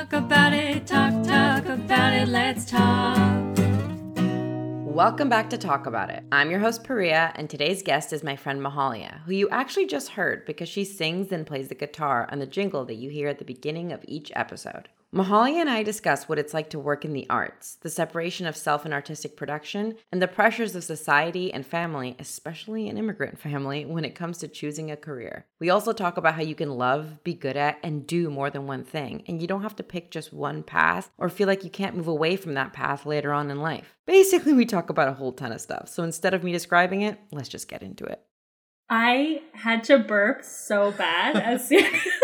talk about it, talk, talk about it, let's talk. Welcome back to Talk About It. I'm your host, Pariya, and today's guest is my friend Mahalia, who you actually just heard because she sings and plays the guitar on the jingle that you hear at the beginning of each episode. Mahalia and I discuss what it's like to work in the arts, the separation of self and artistic production, and the pressures of society and family, especially an immigrant family, when it comes to choosing a career. We also talk about how you can love, be good at, and do more than one thing, and you don't have to pick just one path or feel like you can't move away from that path later on in life. Basically, we talk about a whole ton of stuff, so instead of me describing it, let's just get into it. I had to burp so bad as soon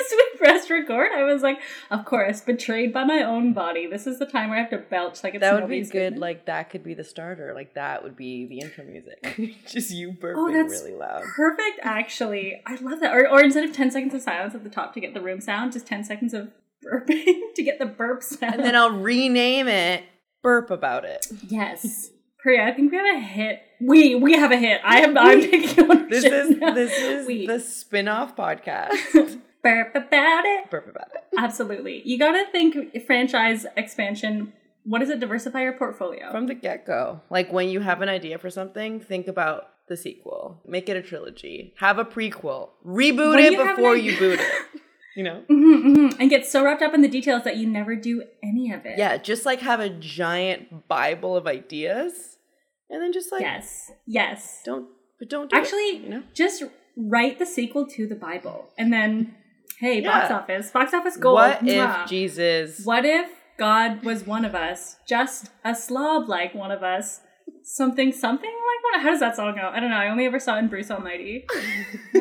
pressed record. I was like, of course, betrayed by my own body. This is the time where I have to belch like it's That would be good. business. Like that could be the starter. Like that would be the intro music. Just you burping Oh, that's really loud. perfect. Actually, I love that. Or, or instead of ten seconds of silence at the top to get the room sound, just ten seconds of burping to get the burp sound. And then I'll rename it Burp About It. yes, Pariya, I think we have a hit. We we have a hit. I am. I'm taking ownership. This is now. this is we the spin-off podcast. Burp about it. Burp About It. Absolutely. You got to think franchise expansion. What is it? Diversify your portfolio. From the get-go. Like when you have an idea for something, think about the sequel. Make it a trilogy. Have a prequel. Reboot When it you before an- you boot it. You know? Mhm, mhm. And get so wrapped up in the details that you never do any of it. Yeah, just like have a giant bible of ideas and then just like Yes. Yes. don't but don't do it, Actually, you know? just write the sequel to the Bible, and then, hey, box office, box office gold. What if Jesus What if God was one of us, just a slob like one of us, something something like one? How does that song go? I don't know. I only ever saw it in Bruce Almighty.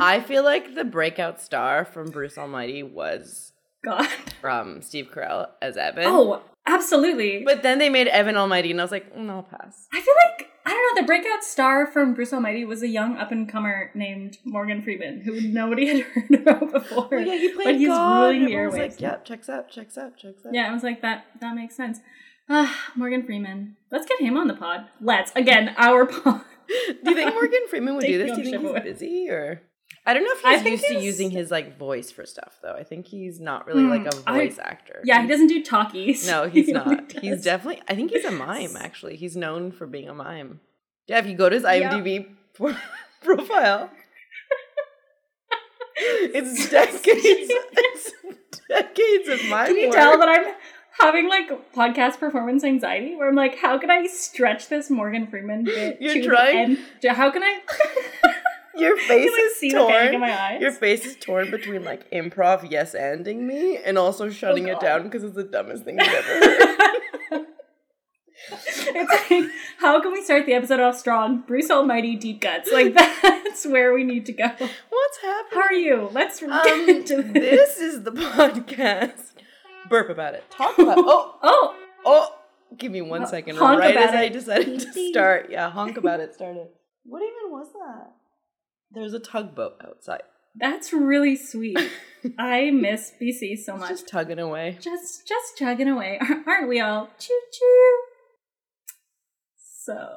I feel like the breakout star from Bruce Almighty was God. from Steve Carell as Evan. Oh, absolutely. But then they made Evan Almighty, and I was like, mm, I'll pass. I feel like I don't know. The breakout star from Bruce Almighty was a young up and comer named Morgan Freeman, who nobody had heard about before. Oh, yeah, he played but he's God. ruling the airwaves. like, yep, checks out, checks out, checks out. Yeah, I was like that. That makes sense. Ah, Morgan Freeman. Let's get him on the pod. Let's again our pod. Do you think Morgan Freeman would do this? Do you think he's away. busy or? I don't know if he's used to he's- using his like voice for stuff though. I think he's not really Hmm, like a voice actor. Yeah, he doesn't do talkies. No, he's He not. He's definitely. I think he's a mime. Actually, he's known for being a mime. Yeah, if you go to his IMDb pro- profile, it's decades. it's decades of mime Can you work. tell that I'm having like podcast performance anxiety? Where I'm like, how can I stretch this Morgan Freeman bit? You're to the trying- end? How can I? Your face you, like, is see the in torn. my eyes. Your face is torn between like improv yes ending me and also shutting it Oh, God. down because it's the dumbest thing you've ever heard. it's like, how can we start the episode off strong? Bruce Almighty deep guts. Like that's where we need to go. What's happening? How are you? Let's get Um, into this. this is the podcast. Burp about it. Talk about. Oh, Oh, oh. Give me one second. right as I decided to start. Yeah, honk about it started. What even was that? There's a tugboat outside. that's really sweet. I miss BC so much. just tugging away. Just just chugging away, aren't we all? Choo choo. So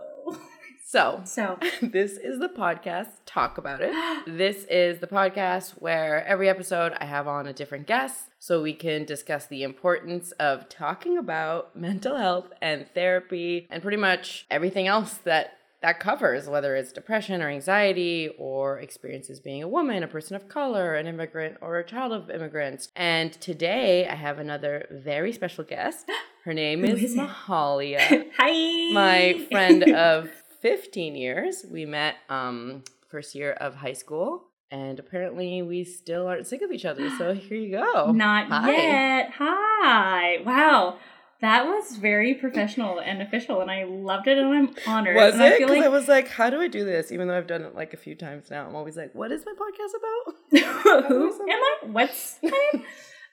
So, so this is the podcast. Talk about it. This is the podcast where every episode I have on a different guest so we can discuss the importance of talking about mental health and therapy and pretty much everything else that that covers whether it's depression or anxiety or experiences being a woman, a person of color, an immigrant or a child of immigrants. And today I have another very special guest. Her name is, is? Mahalia hi, my friend of 15 years. We met um first year of high school and apparently we still aren't sick of each other. So here you go. Not Hi. yet. Hi. Wow. That was very professional and official, and I loved it, and I'm honored. Was and it? I like I was like, how do I do this? Even though I've done it like a few times now, I'm always like, what is my podcast about? who am I? What's?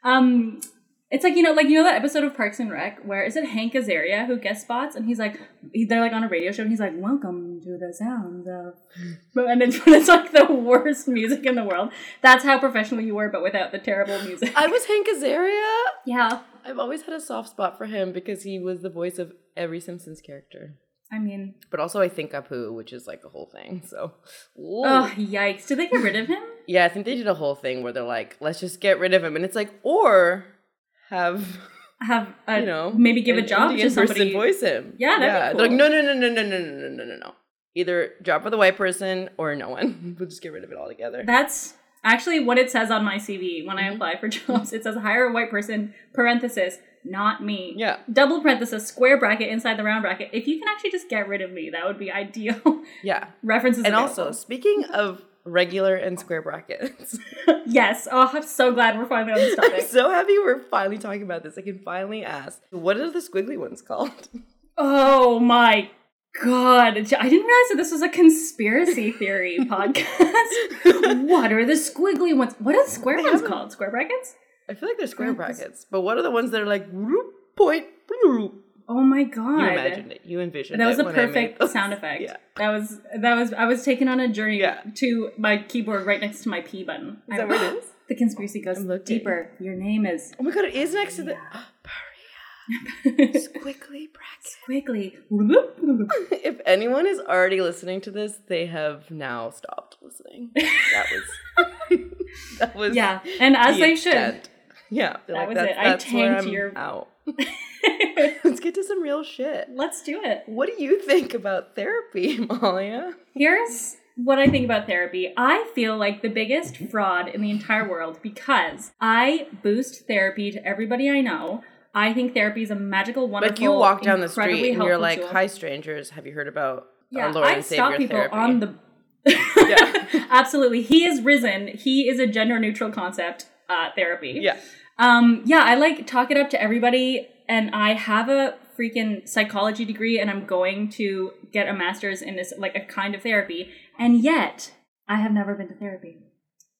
Um, it's like you know, like you know that episode of Parks and Rec where is it Hank Azaria who guest spots, and he's like, he- they're like on a radio show, and he's like, "Welcome to the sounds of," and it's, it's like the worst music in the world. That's how professional you were, but without the terrible music. I was Hank Azaria. yeah, I've always had a soft spot for him because he was the voice of every Simpsons character. I mean, But also, I think Apu, which is like a whole thing. So, Ooh. oh yikes! Did they get rid of him? yeah, I think they did a whole thing where they're like, let's just get rid of him, and it's like, or have Have a, you know maybe give a job Indian to somebody. person voice him. Yeah, that'd be They're like, no, no, no, no, no, no, no, no, no, no, no. Either job for the white person or no one. we'll just get rid of it altogether. That's actually what it says on my CV when Mm-hmm. I apply for jobs. It says hire a white person, parenthesis, not me. yeah, Double parenthesis, square bracket inside the round bracket. If you can actually just get rid of me, that would be ideal. yeah. References And available. also, speaking of regular and square brackets, yes. Oh, I'm so glad we're finally on this I'm topic. so happy we're finally talking about this. I can finally ask, what are the squiggly ones called? oh my god. I didn't realize that this was a conspiracy theory podcast. what are the squiggly ones? What are the square ones called? Square brackets? I feel like they're square brackets, but what are the ones that are like whoop, point? whoop? Oh my god. You imagined it. You envisioned it. That was a perfect sound effect. Yeah. That was that was I was taken on a journey Yeah. to my keyboard right next to my P button. Is that what it is? The conspiracy goes deeper. Your name is Oh my god, it is next to the Squiggly. squiggly bracket. If anyone is already listening to this, they have now stopped listening. That was that was yeah, and as the they should. Yeah, That like, was it. I where tanked your- out. Let's get to some real shit. Let's do it. What do you think about therapy, Malia? Here's what I think about therapy. I feel like the biggest fraud in the entire world because I boost therapy to everybody I know. I think therapy is a magical, wonderful, Like you walk down the street and you're like, tool. "Hi, strangers. Have you heard about Yeah, our Lord I and stop people therapy?" on the. Yeah. absolutely. He is risen. He is a gender neutral concept uh, therapy. yeah, Um. Yeah, I like talk it up to everybody, and I have a freaking psychology degree, and I'm going to get a master's in this like a kind of therapy, and yet I have never been to therapy.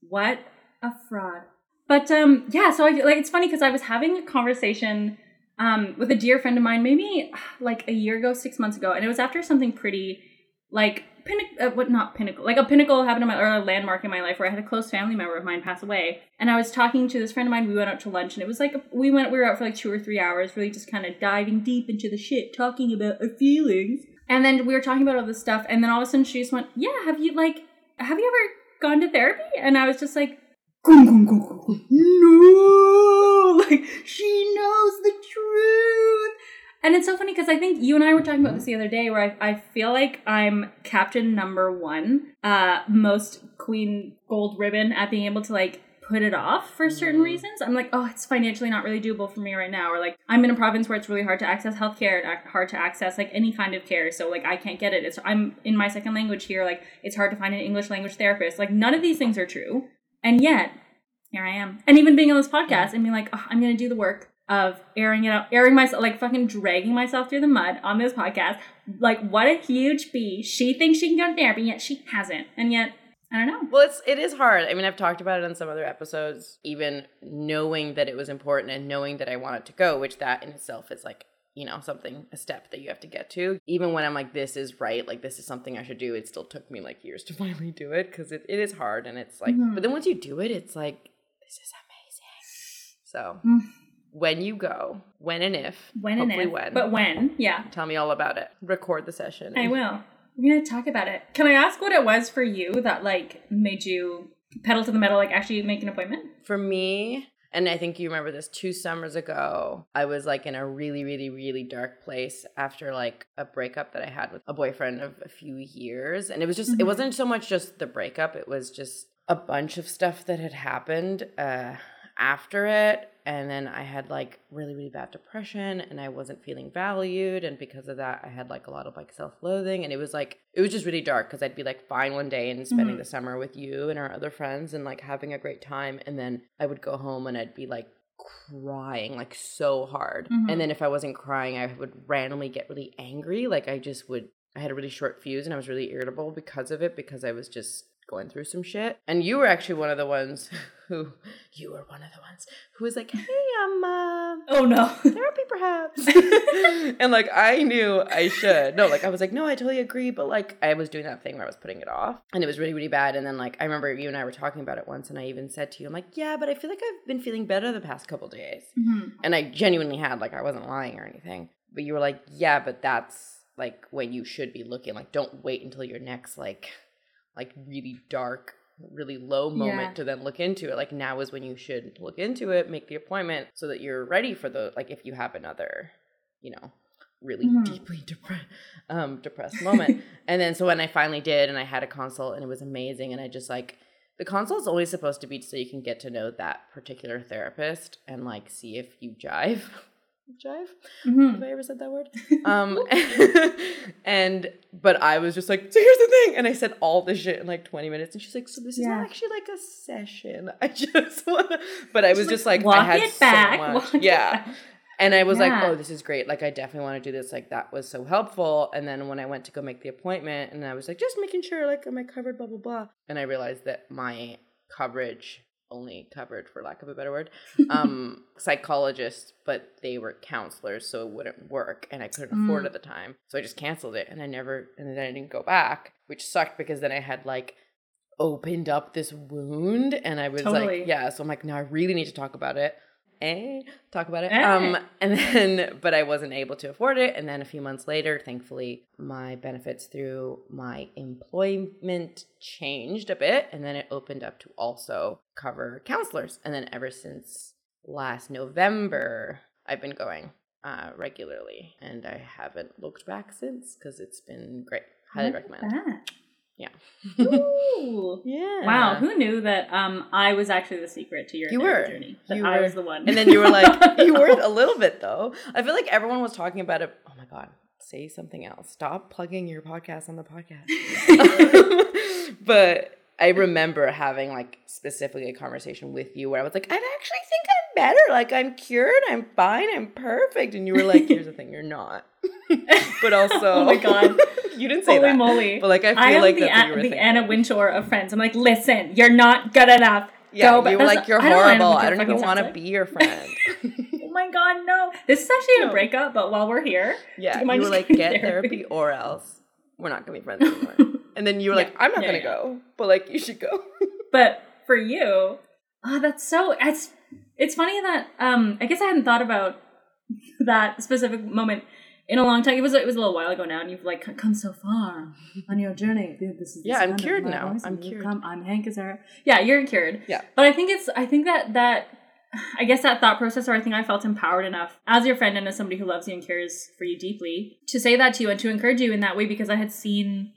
What a fraud. But um, yeah. So I like it's funny because I was having a conversation um with a dear friend of mine, maybe like a year ago, six months ago, and it was after something pretty like pinnacle, uh, what not pinnacle, like a pinnacle happened in my or a landmark in my life where I had a close family member of mine pass away, and I was talking to this friend of mine. We went out to lunch, and it was like we went, we were out for like two or three hours, really just kind of diving deep into the shit, talking about our feelings, and then we were talking about all this stuff, and then all of a sudden she just went, "Yeah, have you like, have you ever gone to therapy?" And I was just like. "Gung, gung, gung, gung, gung. No, like she knows the truth. And it's so funny because I think you and I were talking about this the other day where I, I feel like I'm captain number one, uh, most queen gold ribbon at being able to like put it off for certain Mhm. reasons. I'm like, oh, it's financially not really doable for me right now. Or like, I'm in a province where it's really hard to access healthcare, and hard to access like any kind of care. So like, I can't get it. It's I'm in my second language here. Like, it's hard to find an English language therapist. Like, none of these things are true. And yet, here I am. And even being on this podcast and being like, oh, I'm gonna do the work of airing it out, airing myself, like fucking dragging myself through the mud on this podcast. Like, what a huge bee. She thinks she can go to therapy, yet she hasn't. And yet, I don't know. Well, it's it is hard. I mean, I've talked about it on some other episodes. Even knowing that it was important and knowing that I wanted to go, which that in itself is like you know something a step that you have to get to. Even when I'm like, this is right, like this is something I should do. It still took me like years to finally do it because it, it is hard and it's like. Mhm. But then once you do it, it's like this is amazing. So Mm. When you go, when and if, When and if. when, But when, yeah. tell me all about it. Record the session. I will. I'm gonna talk about it. Can I ask what it was for you that like made you pedal to the metal, like actually make an appointment? For me, and I think you remember this two summers ago, I was like in a really, really, really dark place after like a breakup that I had with a boyfriend of a few years. And it was just, it Mhm. wasn't so much just the breakup, it was just a bunch of stuff that had happened uh, after it. And then I had like really, really bad depression and I wasn't feeling valued. And because of that, I had like a lot of like self loathing. And it was like, it was just really dark because I'd be like fine one day and spending Mhm. the summer with you and our other friends and like having a great time. And then I would go home and I'd be like crying like so hard. Mhm. And then if I wasn't crying, I would randomly get really angry. Like I just would, I had a really short fuse and I was really irritable because of it because I was just going through some shit. And you were actually one of the ones who, you were one of the ones who was like, hey, I'm, uh, Oh no. therapy perhaps and like i knew i should no like i was like no i totally agree but like i was doing that thing where i was putting it off and it was really really bad and then like i remember you and i were talking about it once and i even said to you i'm like yeah but i feel like i've been feeling better the past couple days Mhm. and i genuinely had like i wasn't lying or anything but you were like yeah but that's like when you should be looking. Like don't wait until your next like like really dark, really low moment Yeah. to then look into it. Like now is when you should look into it, make the appointment so that you're ready for the like if you have another, you know, really Mhm. deeply depressed um depressed moment. and then so when I finally did and I had a consult and it was amazing and I just like the consult's always supposed to be so you can get to know that particular therapist and like see if you jive. Jive? Mhm. Have I ever said that word? Um, and but I was just like, so here's the thing, and I said all this shit in like 20 minutes, and she's like, so this is not actually like a session. I just want but I was Just just like, like, I had so back, much. yeah. And I was Yeah. like, oh, this is great. Like, I definitely want to do this. Like, that was so helpful. And then when I went to go make the appointment, and I was like, just making sure, like, am I covered, blah, blah, blah. And I realized that my coverage only covered, for lack of a better word, um, psychologists, but they were counselors, so it wouldn't work. And I couldn't afford Mm. it at the time. So I just canceled it. And I never, and then I didn't go back, which sucked because then I had, like, opened up this wound and I was Totally. like, yeah, so I'm like, now I really need to talk about it. Eh, talk about it. Eh. Um, and then, but I wasn't able to afford it. And then a few months later, thankfully, my benefits through my employment changed a bit. And then it opened up to also cover counselors. And then ever since last November, I've been going uh, regularly. And I haven't looked back since because it's been great. Highly Look recommend. that. Yeah. Ooh. Yeah. Wow, who knew that um I was actually the secret to your You were. journey? That You I were. was the one. And then you were like, you were a little bit though. I feel like everyone was talking about it. Oh my god, say something else. Stop plugging your podcast on the podcast. but I remember having like specifically a conversation with you where I was like, I actually think I'm better. Like I'm cured. I'm fine. I'm perfect. And you were like, here's the thing, you're not. but also, Oh my God. you didn't say Holy that. moly. But like I feel I am like the, that's what you were the thinking. Anna Wintour of friends. I'm like, listen, you're not good enough. yeah, Go, but you were that's- like, you're I don't wanna horrible. I don't even want to be your friend. Oh my god, no. This is actually No. a breakup, but while we're here, Yeah, do you, mind were just like, going get to therapy or else we're not gonna be friends anymore. And then you were like, I'm not yeah, gonna yeah. go, but like you should go. But for you, oh, that's so it's it's funny that um I guess I hadn't thought about that specific moment in a long time. It was it was a little while ago now, and you've like come so far on your journey. This is Yeah, I'm cured now. I'm cured. Come, I'm Hank Azaria. Yeah, you're cured. Yeah. but I think it's I think that that. I guess that thought process, or I think I felt empowered enough as your friend and as somebody who loves you and cares for you deeply to say that to you and to encourage you in that way because I had seen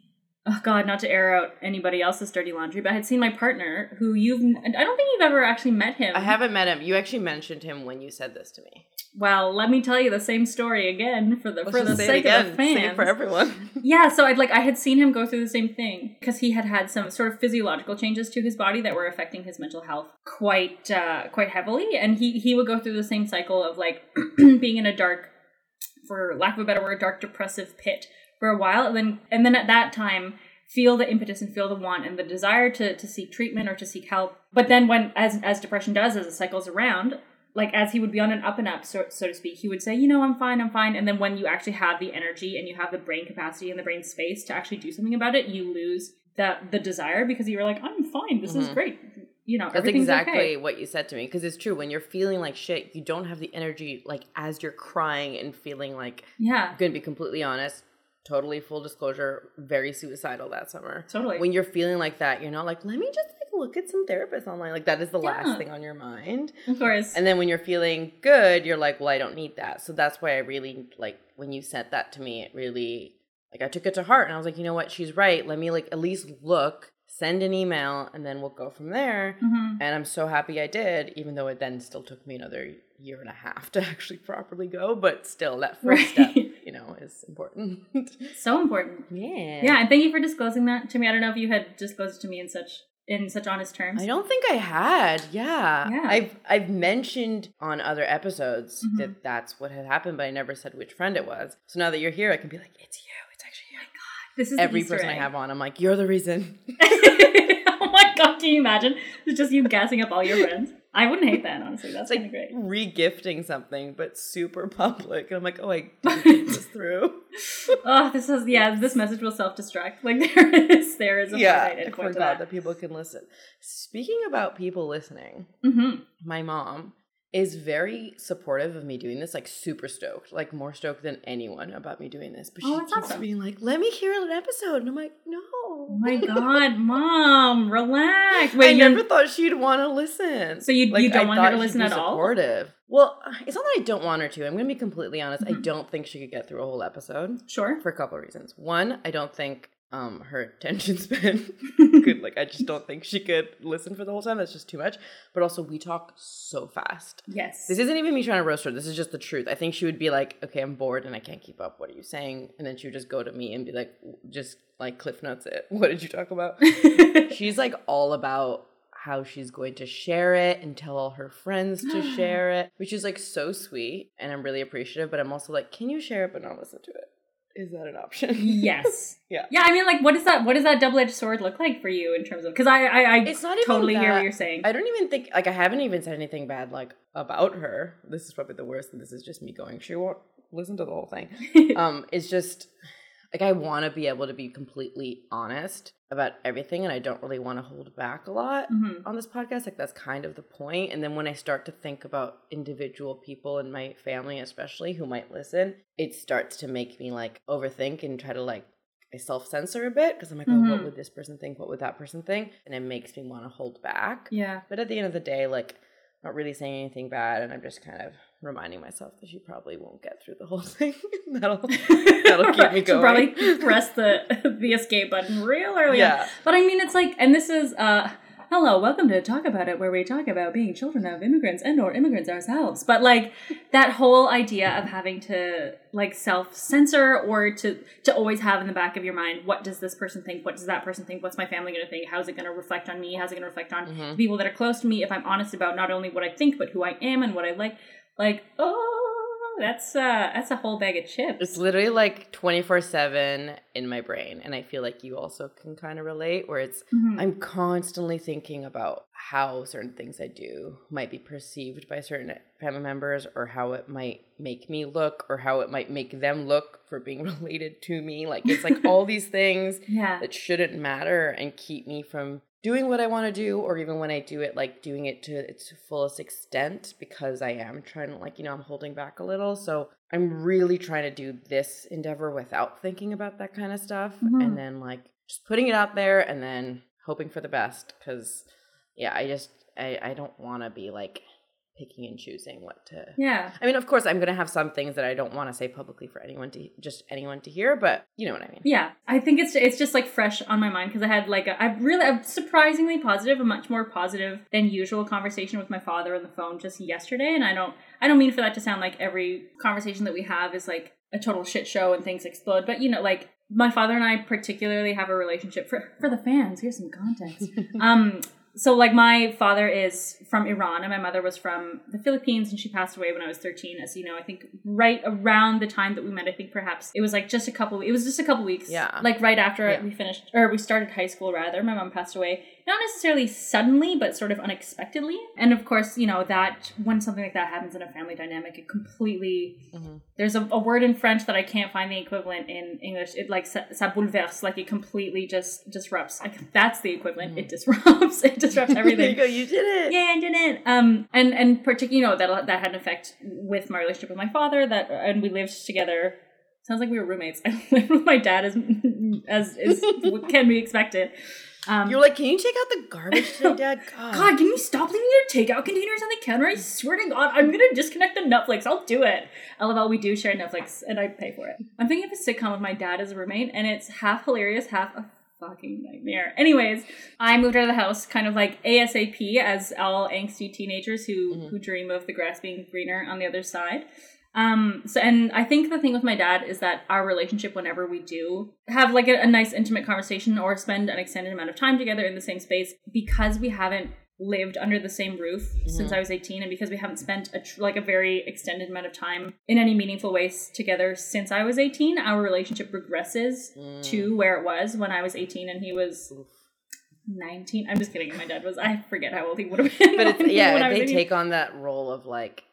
oh god not to air out anybody else's dirty laundry but i had seen my partner who you've i don't think you've ever actually met him I haven't met him. You actually mentioned him when you said this to me. well let me tell you the same story again for the Let's for the just say it sake again. of the fans Say for everyone. yeah so i'd like i had seen him go through the same thing because he had had some sort of physiological changes to his body that were affecting his mental health quite uh quite heavily and he he would go through the same cycle of like being in a dark for lack of a better word dark depressive pit for a while and then and then at that time feel the impetus and feel the want and the desire to to seek treatment or to seek help but then when as as depression does as it cycles around like as he would be on an up and up so, so to speak he would say you know i'm fine i'm fine and then when you actually have the energy and you have the brain capacity and the brain space to actually do something about it you lose that the desire because you're like i'm fine this is Mhm. great you know That's exactly okay. what you said to me. Because it's true. When you're feeling like shit, you don't have the energy, like, as you're crying and feeling like, yeah I'm gonna be completely honest, totally full disclosure, very suicidal that summer. totally When you're feeling like that, you're not like, let me just like look at some therapists online. Like, that is the Yeah. last thing on your mind. of course And then when you're feeling good, you're like, well, I don't need that. So that's why I really like when you sent that to me, it really like I took it to heart and I was like, you know what, she's right. Let me like at least look, send an email, and then we'll go from there. Mhm. And I'm so happy I did, even though it then still took me another year and a half to actually properly go. But still, that first step, Right. you know, is important. so important yeah. yeah and thank you for disclosing that to me i don't know if you had disclosed to me in such in such honest terms I don't think I had. Yeah. Yeah. I've I've mentioned on other episodes Mhm. that that's what had happened, but I never said which friend it was. So now that you're here, I can be like, it's you. It's actually you. Oh my God. This is Every person I have on, I'm like, you're the reason. oh my god, can you imagine? It's just you gassing up all your friends. I wouldn't hate that, honestly. That's like great. re-gifting something, but super public. And I'm like, oh, I didn't think this through. Oh, this is yeah. This message will self-destruct. Like there is, there is a yeah, I forgot that. that people can listen. Speaking about people listening, Mm-hmm. my mom is very supportive of me doing this, like super stoked, like more stoked than anyone about me doing this. But Oh, she that's keeps being like, "Let me hear an episode," and I'm like, "No." Oh my god, mom, relax. I Wait, you never thought she'd want to listen. So you- you don't want her thought to she'd listen be at all? Supportive. Well, it's not that I don't want her to. I'm going to be completely honest. I Mhm. don't think she could get through a whole episode sure. for a couple of reasons. One, I don't think um her attention span could like I just don't think she could listen for the whole time. That's just too much. But also we talk so fast. Yes. This isn't even me trying to roast her. This is just the truth. I think she would be like, "Okay, I'm bored and I can't keep up. What are you saying?" And then she would just go to me and be like, "Just like cliff notes it. What did you talk about?" she's like all about how she's going to share it and tell all her friends to share it, which is like so sweet and I'm really appreciative. But I'm also like, can you share it but not listen to it? Is that an option? yes. Yeah. Yeah. I mean, like, what does that? What does that double edged sword look like for you in terms of? Because I, I, I It's not totally hear what you're saying. I don't even think like I haven't even said anything bad like about her. This is probably the worst, and this is just me going. She won't listen to the whole thing. um, it's just like I want to be able to be completely honest about everything, and I don't really want to hold back a lot Mhm. on this podcast. Like that's kind of the point. And then when I start to think about individual people in my family, especially who might listen, it starts to make me like overthink and try to like I self censor a bit because I'm like, oh, what Mhm. would this person think? What would that person think? And it makes me want to hold back. Yeah. But at the end of the day, like, not really saying anything bad, and I'm just kind of reminding myself that she probably won't get through the whole thing. that'll that'll keep me She'll going. probably press the the escape button real early. on. yeah. But I mean, it's like, and this is, uh, hello, welcome to Talk About It, where we talk about being children of immigrants and or immigrants ourselves. But like that whole idea of having to like self censor or to to always have in the back of your mind, what does this person think? What does that person think? What's my family going to think? How's it going to reflect on me? How's it going to reflect on Mhm. the people that are close to me? If I'm honest about not only what I think, but who I am and what I like, like, oh, that's uh, that's a whole bag of chips. It's literally like 24 7 in my brain. And I feel like you also can kind of relate, where it's, Mhm. I'm constantly thinking about how certain things I do might be perceived by certain family members, or how it might make me look, or how it might make them look for being related to me. Like, it's like all these things yeah. that shouldn't matter and keep me from doing what I want to do, or even when I do it, like doing it to its fullest extent because I am trying to, like, you know, I'm holding back a little. So I'm really trying to do this endeavor without thinking about that kind of stuff. Mhm. And then, like, just putting it out there and then hoping for the best because, yeah, I just, I, I don't want to be like picking and choosing what to. Yeah. I mean, of course, I'm gonna have some things that I don't want to say publicly for anyone to just anyone to hear, but you know what I mean. Yeah, I think it's it's just like fresh on my mind because I had like a, I really a surprisingly positive, a much more positive than usual conversation with my father on the phone just yesterday, and I don't I don't mean for that to sound like every conversation that we have is like a total shit show and things explode, but you know like my father and I particularly have a relationship for for the fans. Here's some context. um so like my father is from Iran and my mother was from the Philippines and she passed away when I was 13 as you know I think right around the time that we met I think perhaps it was like just a couple it was just a couple weeks Yeah. like right after Yeah. we finished or we started high school rather my mom passed away not necessarily suddenly but sort of unexpectedly and of course you know that when something like that happens in a family dynamic it completely Mhm. there's a, a word in French that I can't find the equivalent in English. It like ça, ça bouleverse, like it completely just disrupts. Like, that's the equivalent. It disrupts. It disrupts there you go. You did it. Yeah, I did it. Um, and and particularly, you know, that that had an effect with my relationship with my father. That and we lived together. Sounds like we were roommates. I lived with my dad as as is can be expected. Um, You're like, can you take out the garbage today, Dad? God. God, can you stop leaving your takeout containers on the counter? I swear to God, I'm gonna disconnect the Netflix. I'll do it. LOL, we do share Netflix, and I pay for it. I'm thinking of a sitcom with my dad as a roommate, and it's half hilarious, half a fucking nightmare. Anyways, I moved out of the house kind of like ASAP, as all angsty teenagers who Mhm. who dream of the grass being greener on the other side. Um, so, and I think the thing with my dad is that our relationship, whenever we do have like a, a nice intimate conversation or spend an extended amount of time together in the same space, because we haven't lived under the same roof since I was 18 and because we haven't spent a tr- like a very extended amount of time in any meaningful ways together since I was 18, our relationship regresses Mm. to where it was when I was 18 and he was Oof. 19. I'm just kidding. My dad was, I forget how old he would have been. But it's yeah, they 18. take on that role of like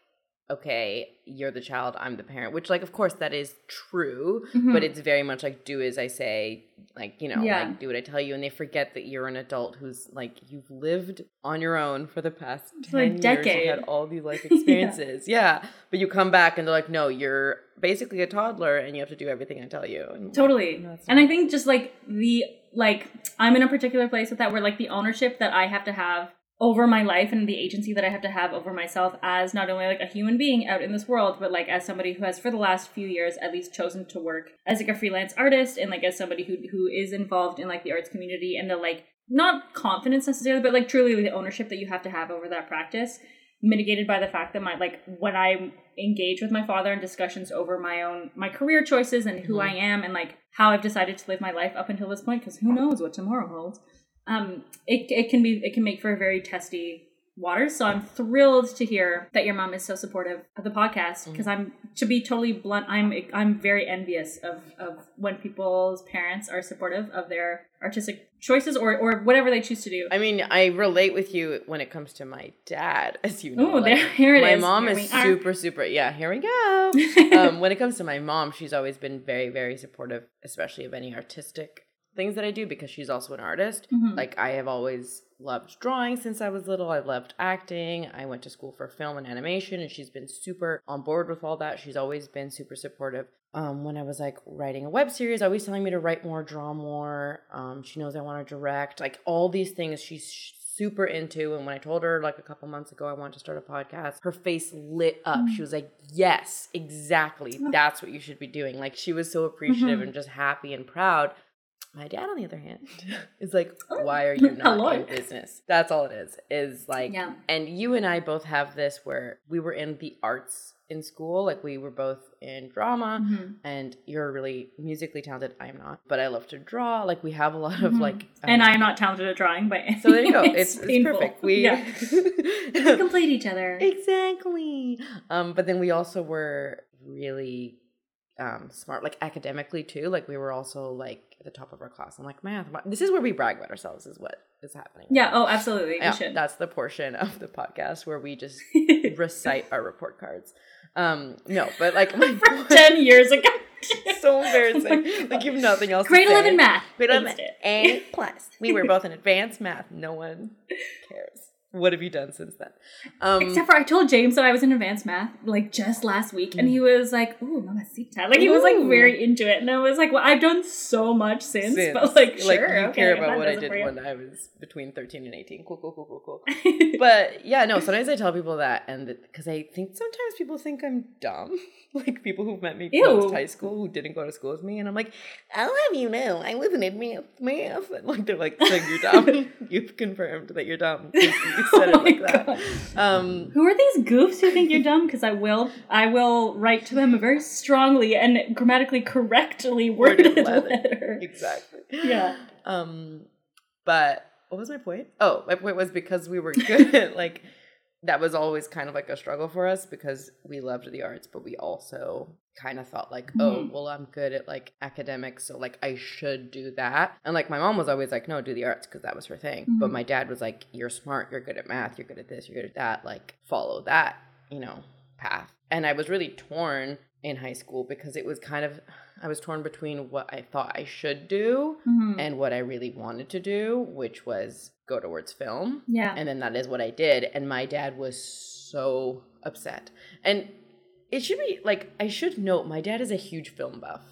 okay, you're the child, I'm the parent, which like of course that is true, Mhm. but it's very much like do as I say, like, you know, Yeah. like do what I tell you and they forget that you're an adult who's like you've lived on your own for the past a 10 years. decade. You've had all these life experiences. yeah. But you come back and they're like, "No, you're basically a toddler and you have to do everything I tell you." And Totally. No, and I think just like the like I'm in a particular place with that where like the ownership that I have to have over my life and the agency that I have to have over myself as not only like a human being out in this world, but like as somebody who has for the last few years at least chosen to work as like a freelance artist and like as somebody who who is involved in like the arts community and the like not confidence necessarily, but like truly the ownership that you have to have over that practice mitigated by the fact that my like when I engage with my father in discussions over my own my career choices and who mm-hmm. I am and like how I've decided to live my life up until this point because who knows what tomorrow holds. Um, it it can be it can make for a very testy waters. So I'm thrilled to hear that your mom is so supportive of the podcast because I'm to be totally blunt, I'm I'm very envious of of when people's parents are supportive of their artistic choices or or whatever they choose to do. I mean, I relate with you when it comes to my dad, as you know. Ooh, there- here it my is. mom Here is super, super. Yeah, here we go. um, when it comes to my mom, she's always been very, very supportive, especially of any artistic things that I do because she's also an artist. Mhm. Like I have always loved drawing since I was little. I've loved acting. I went to school for film and animation, and she's been super on board with all that. She's always been super supportive. Um, when I was like writing a web series, always telling me to write more, draw more. Um, she knows I want to direct. Like all these things, she's sh- super into. And when I told her like a couple months ago I want to start a podcast, her face lit up. She was like, "Yes, exactly. That's what you should be doing." Like she was so appreciative Mhm. and just happy and proud. My dad, on the other hand, is like, Oh, "Why are you not hello. in business?" That's all it is. Is like, Yeah. and you and I both have this where we were in the arts in school. Like we were both in drama, Mhm. and you're really musically talented. I'm not, but I love to draw. Like we have a lot of Mhm. like, and um, I'm not talented at drawing, but So there you go. It's, it's, painful. perfect. We yeah. we complete each other. exactly. Um, but then we also were really um smart, like academically too. Like we were also like at the top of our class. I'm like math. This is where we brag about ourselves. Is what is happening. Yeah. Oh, absolutely. Yeah, that's the portion of the podcast where we just recite our report cards. Um, no, but like From ten years ago. so embarrassing. like you have nothing else. to Grade eleven math. Grade eleven it. A plus. We were both in advanced math. No one cares. What have you done since then? Um, Except for I told James that I was in advanced math like just last week, and he was like, "Ooh, mamacita!" Like he was like very into it, and I was like, "Well, I've done so much since, since, but like, sure, you okay, care about what I did when I was between thirteen and eighteen. Cool, cool, cool, cool, cool. but yeah, no. Sometimes I tell people that, and because I think sometimes people think I'm dumb, like people who've met me post high school who didn't go to school with me, and I'm like, I'll have you know, I was in advanced math, and like they're like, so you're dumb. You've confirmed that you're dumb. You said Oh my like that. Um, Who are these goofs who think you're dumb? Because I will, I will write to them a very strongly and grammatically correctly worded, Worded letter. letter. exactly. Yeah. Um, but what was my point? Oh, my point was because we were good at like that was always kind of like a struggle for us because we loved the arts, but we also kind of thought like, oh, Mhm. well, I'm good at like academics, so like I should do that. And like my mom was always like, no, do the arts because that was her thing. But Mhm. my dad was like, you're smart, you're good at math, you're good at this, you're good at that. Like follow that, you know, path. And I was really torn in high school because it was kind of I was torn between what I thought I should do Mhm. and what I really wanted to do, which was go towards film. Yeah. And then that is what I did. And my dad was so upset. And it should be like, I should note, my dad is a huge film buff.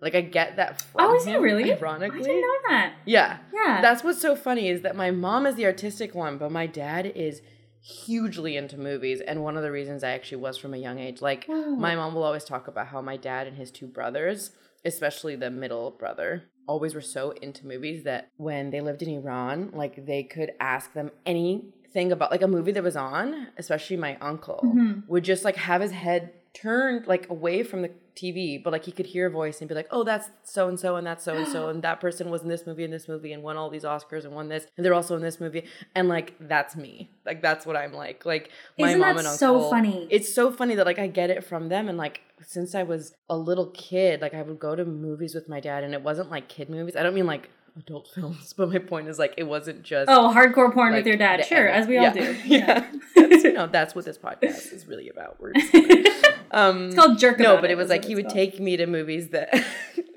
Like, I get that from Oh, is he him, really? I didn't know that. Yeah. Yeah. That's what's so funny is that my mom is the artistic one, but my dad is hugely into movies. And one of the reasons I actually was from a young age, like, Wow. my mom will always talk about how my dad and his two brothers, especially the middle brother, always were so into movies that when they lived in Iran, like they could ask them anything about like a movie that was on, especially my uncle Mhm. would just like have his head turned like away from the TV, but like he could hear a voice and be like, "Oh, that's so and so and that's so and so and that person was in this movie and this movie and won all these Oscars and won this and they're also in this movie." And like that's me. Like that's what I'm like. Like my Isn't mom and so funny? It's so funny that like I get it from them and like since I was a little kid, like I would go to movies with my dad and it wasn't like kid movies. I don't mean like adult films, but my point is like it wasn't just Oh, hardcore porn like, with your dad. Sure, as we all Yeah. do. Yeah. That's, you know, that's what this podcast is really about. We're just, um, It's called jerk. no, but it was like he would called. take me to movies that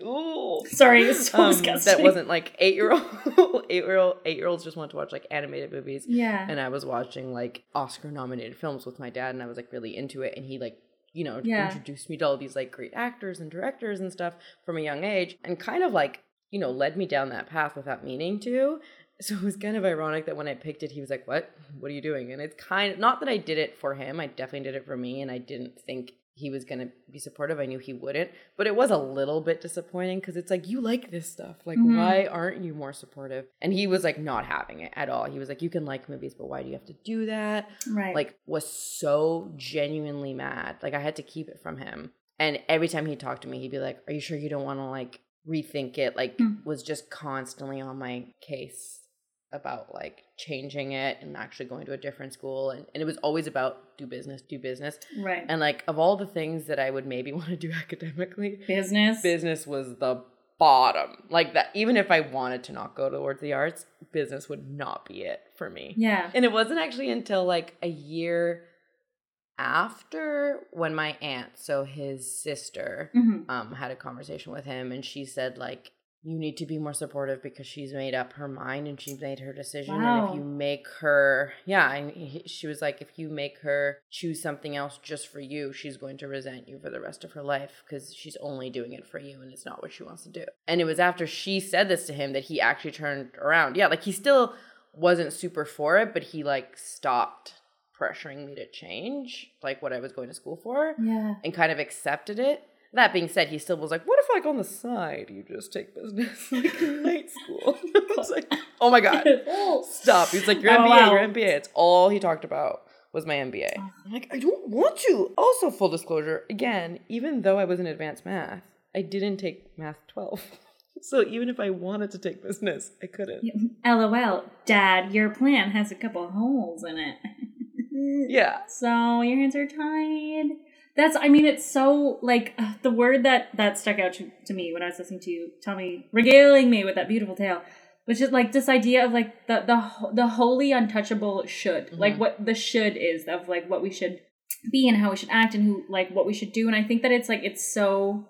Ooh. Sorry, it's so Um, disgusting. that wasn't like eight year old eight year old eight year olds just want to watch like animated movies. Yeah. And I was watching like Oscar nominated films with my dad and I was like really into it and he like you know Yeah. introduced me to all these like great actors and directors and stuff from a young age and kind of like you know led me down that path without meaning to so it was kind of ironic that when I picked it he was like what what are you doing and it's kind of not that I did it for him I definitely did it for me and I didn't think he was going to be supportive I knew he wouldn't but it was a little bit disappointing because it's like you like this stuff like Mhm. why aren't you more supportive and he was like not having it at all he was like you can like movies but why do you have to do that right. like was so genuinely mad. Like I had to keep it from him. And every time he talked to me, he'd be like, "Are you sure you don't want to like rethink it?" Like Hmm. was just constantly on my case about like changing it and actually going to a different school and, and it was always about do business, do business. right. And like of all the things that I would maybe want to do academically, Business. business was the bottom. Like that even if I wanted to not go towards the arts, business would not be it for me. Yeah. And it wasn't actually until like a year after when my aunt, so his sister, hmm um, had a conversation with him and she said like you need to be more supportive because she's made up her mind and she's made her decision and if you make her yeah and he, she was like if you make her choose something else just for you she's going to resent you for the rest of her life because she's only doing it for you and it's not what she wants to do. And it was after she said this to him that he actually turned around. Yeah like he still wasn't super for it but he like stopped pressuring me to change like what i was going to school for Yeah. and kind of accepted it. That being said, he still was like, "What if, like, on the side, you just take business, like in night school?" I was like, "Oh my god, stop!" He's like, "Your Oh, MBA, wow. your MBA." It's all he talked about was my MBA. Oh. I'm like, "I don't want to." Also, full disclosure, again, even though I was in advanced math, I didn't take math twelve. So even if I wanted to take business, I couldn't. LOL, Dad, your plan has a couple holes in it. Yeah. So your hands are tied. That's, I mean, it's so like uh, the word that that stuck out to, to me when I was listening to you tell me, regaling me with that beautiful tale, which is like this idea of like the the the holy untouchable should, like Mhm. what the should is of like what we should be and how we should act and who like what we should do. And I think that it's like it's so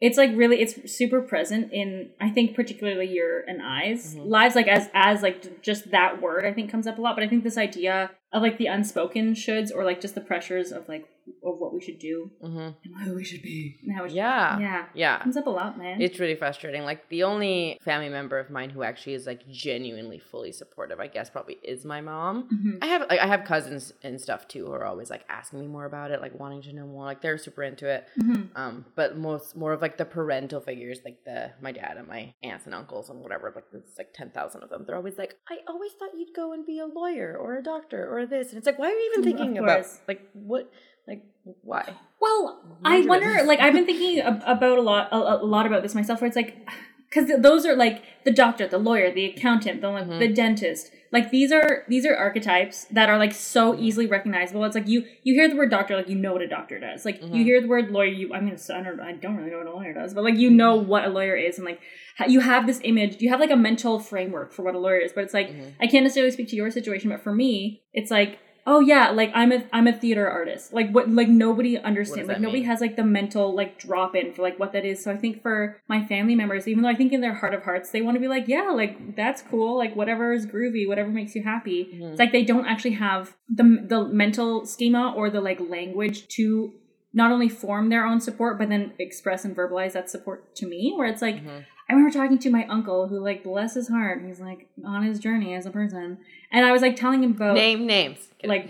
it's like really it's super present in I think particularly your and I's Mhm. lives like as as like just that word I think comes up a lot but I think this idea of like the unspoken shoulds or like just the pressures of like of what we should do hmm and who we should be and how we should, Yeah. yeah Yeah. comes up a lot man It's really frustrating. Like the only family member of mine who actually is like genuinely fully supportive, I guess, probably is my mom. Mhm. I have like I have cousins and stuff too who are always like asking me more about it, like wanting to know more. Like they're super into it. Mhm. Um, but most more of like the parental figures, like the my dad and my aunts and uncles and whatever. Like there's like ten thousand of them. They're always like, I always thought you'd go and be a lawyer or a doctor or this, and it's like, why are you even thinking about course. like what, like why? Well, I wonder. Like, I've been thinking about a lot, a, a lot about this myself. Where it's like, because those are like the doctor, the lawyer, the accountant, the Mhm. the dentist. Like these are these are archetypes that are like so easily recognizable. It's like you you hear the word doctor, like you know what a doctor does. Like you Mhm. hear the word lawyer, you I mean I don't I don't really know what a lawyer does, but like you know what a lawyer is, and like you have this image, you have like a mental framework for what a lawyer is. But it's like Mhm. I can't necessarily speak to your situation, but for me, it's like, oh yeah, like I'm a I'm a theater artist. Like what like nobody understands. Like nobody mean? has like the mental like drop in for like what that is. So I think for my family members, even though I think in their heart of hearts they want to be like, yeah, like that's cool. Like whatever is groovy, whatever makes you happy. Mhm. It's like they don't actually have the the mental schema or the like language to not only form their own support but then express and verbalize that support to me where it's like Mhm. I remember talking to my uncle who like bless his heart he's like on his journey as a person and I was like telling him about Name names. Like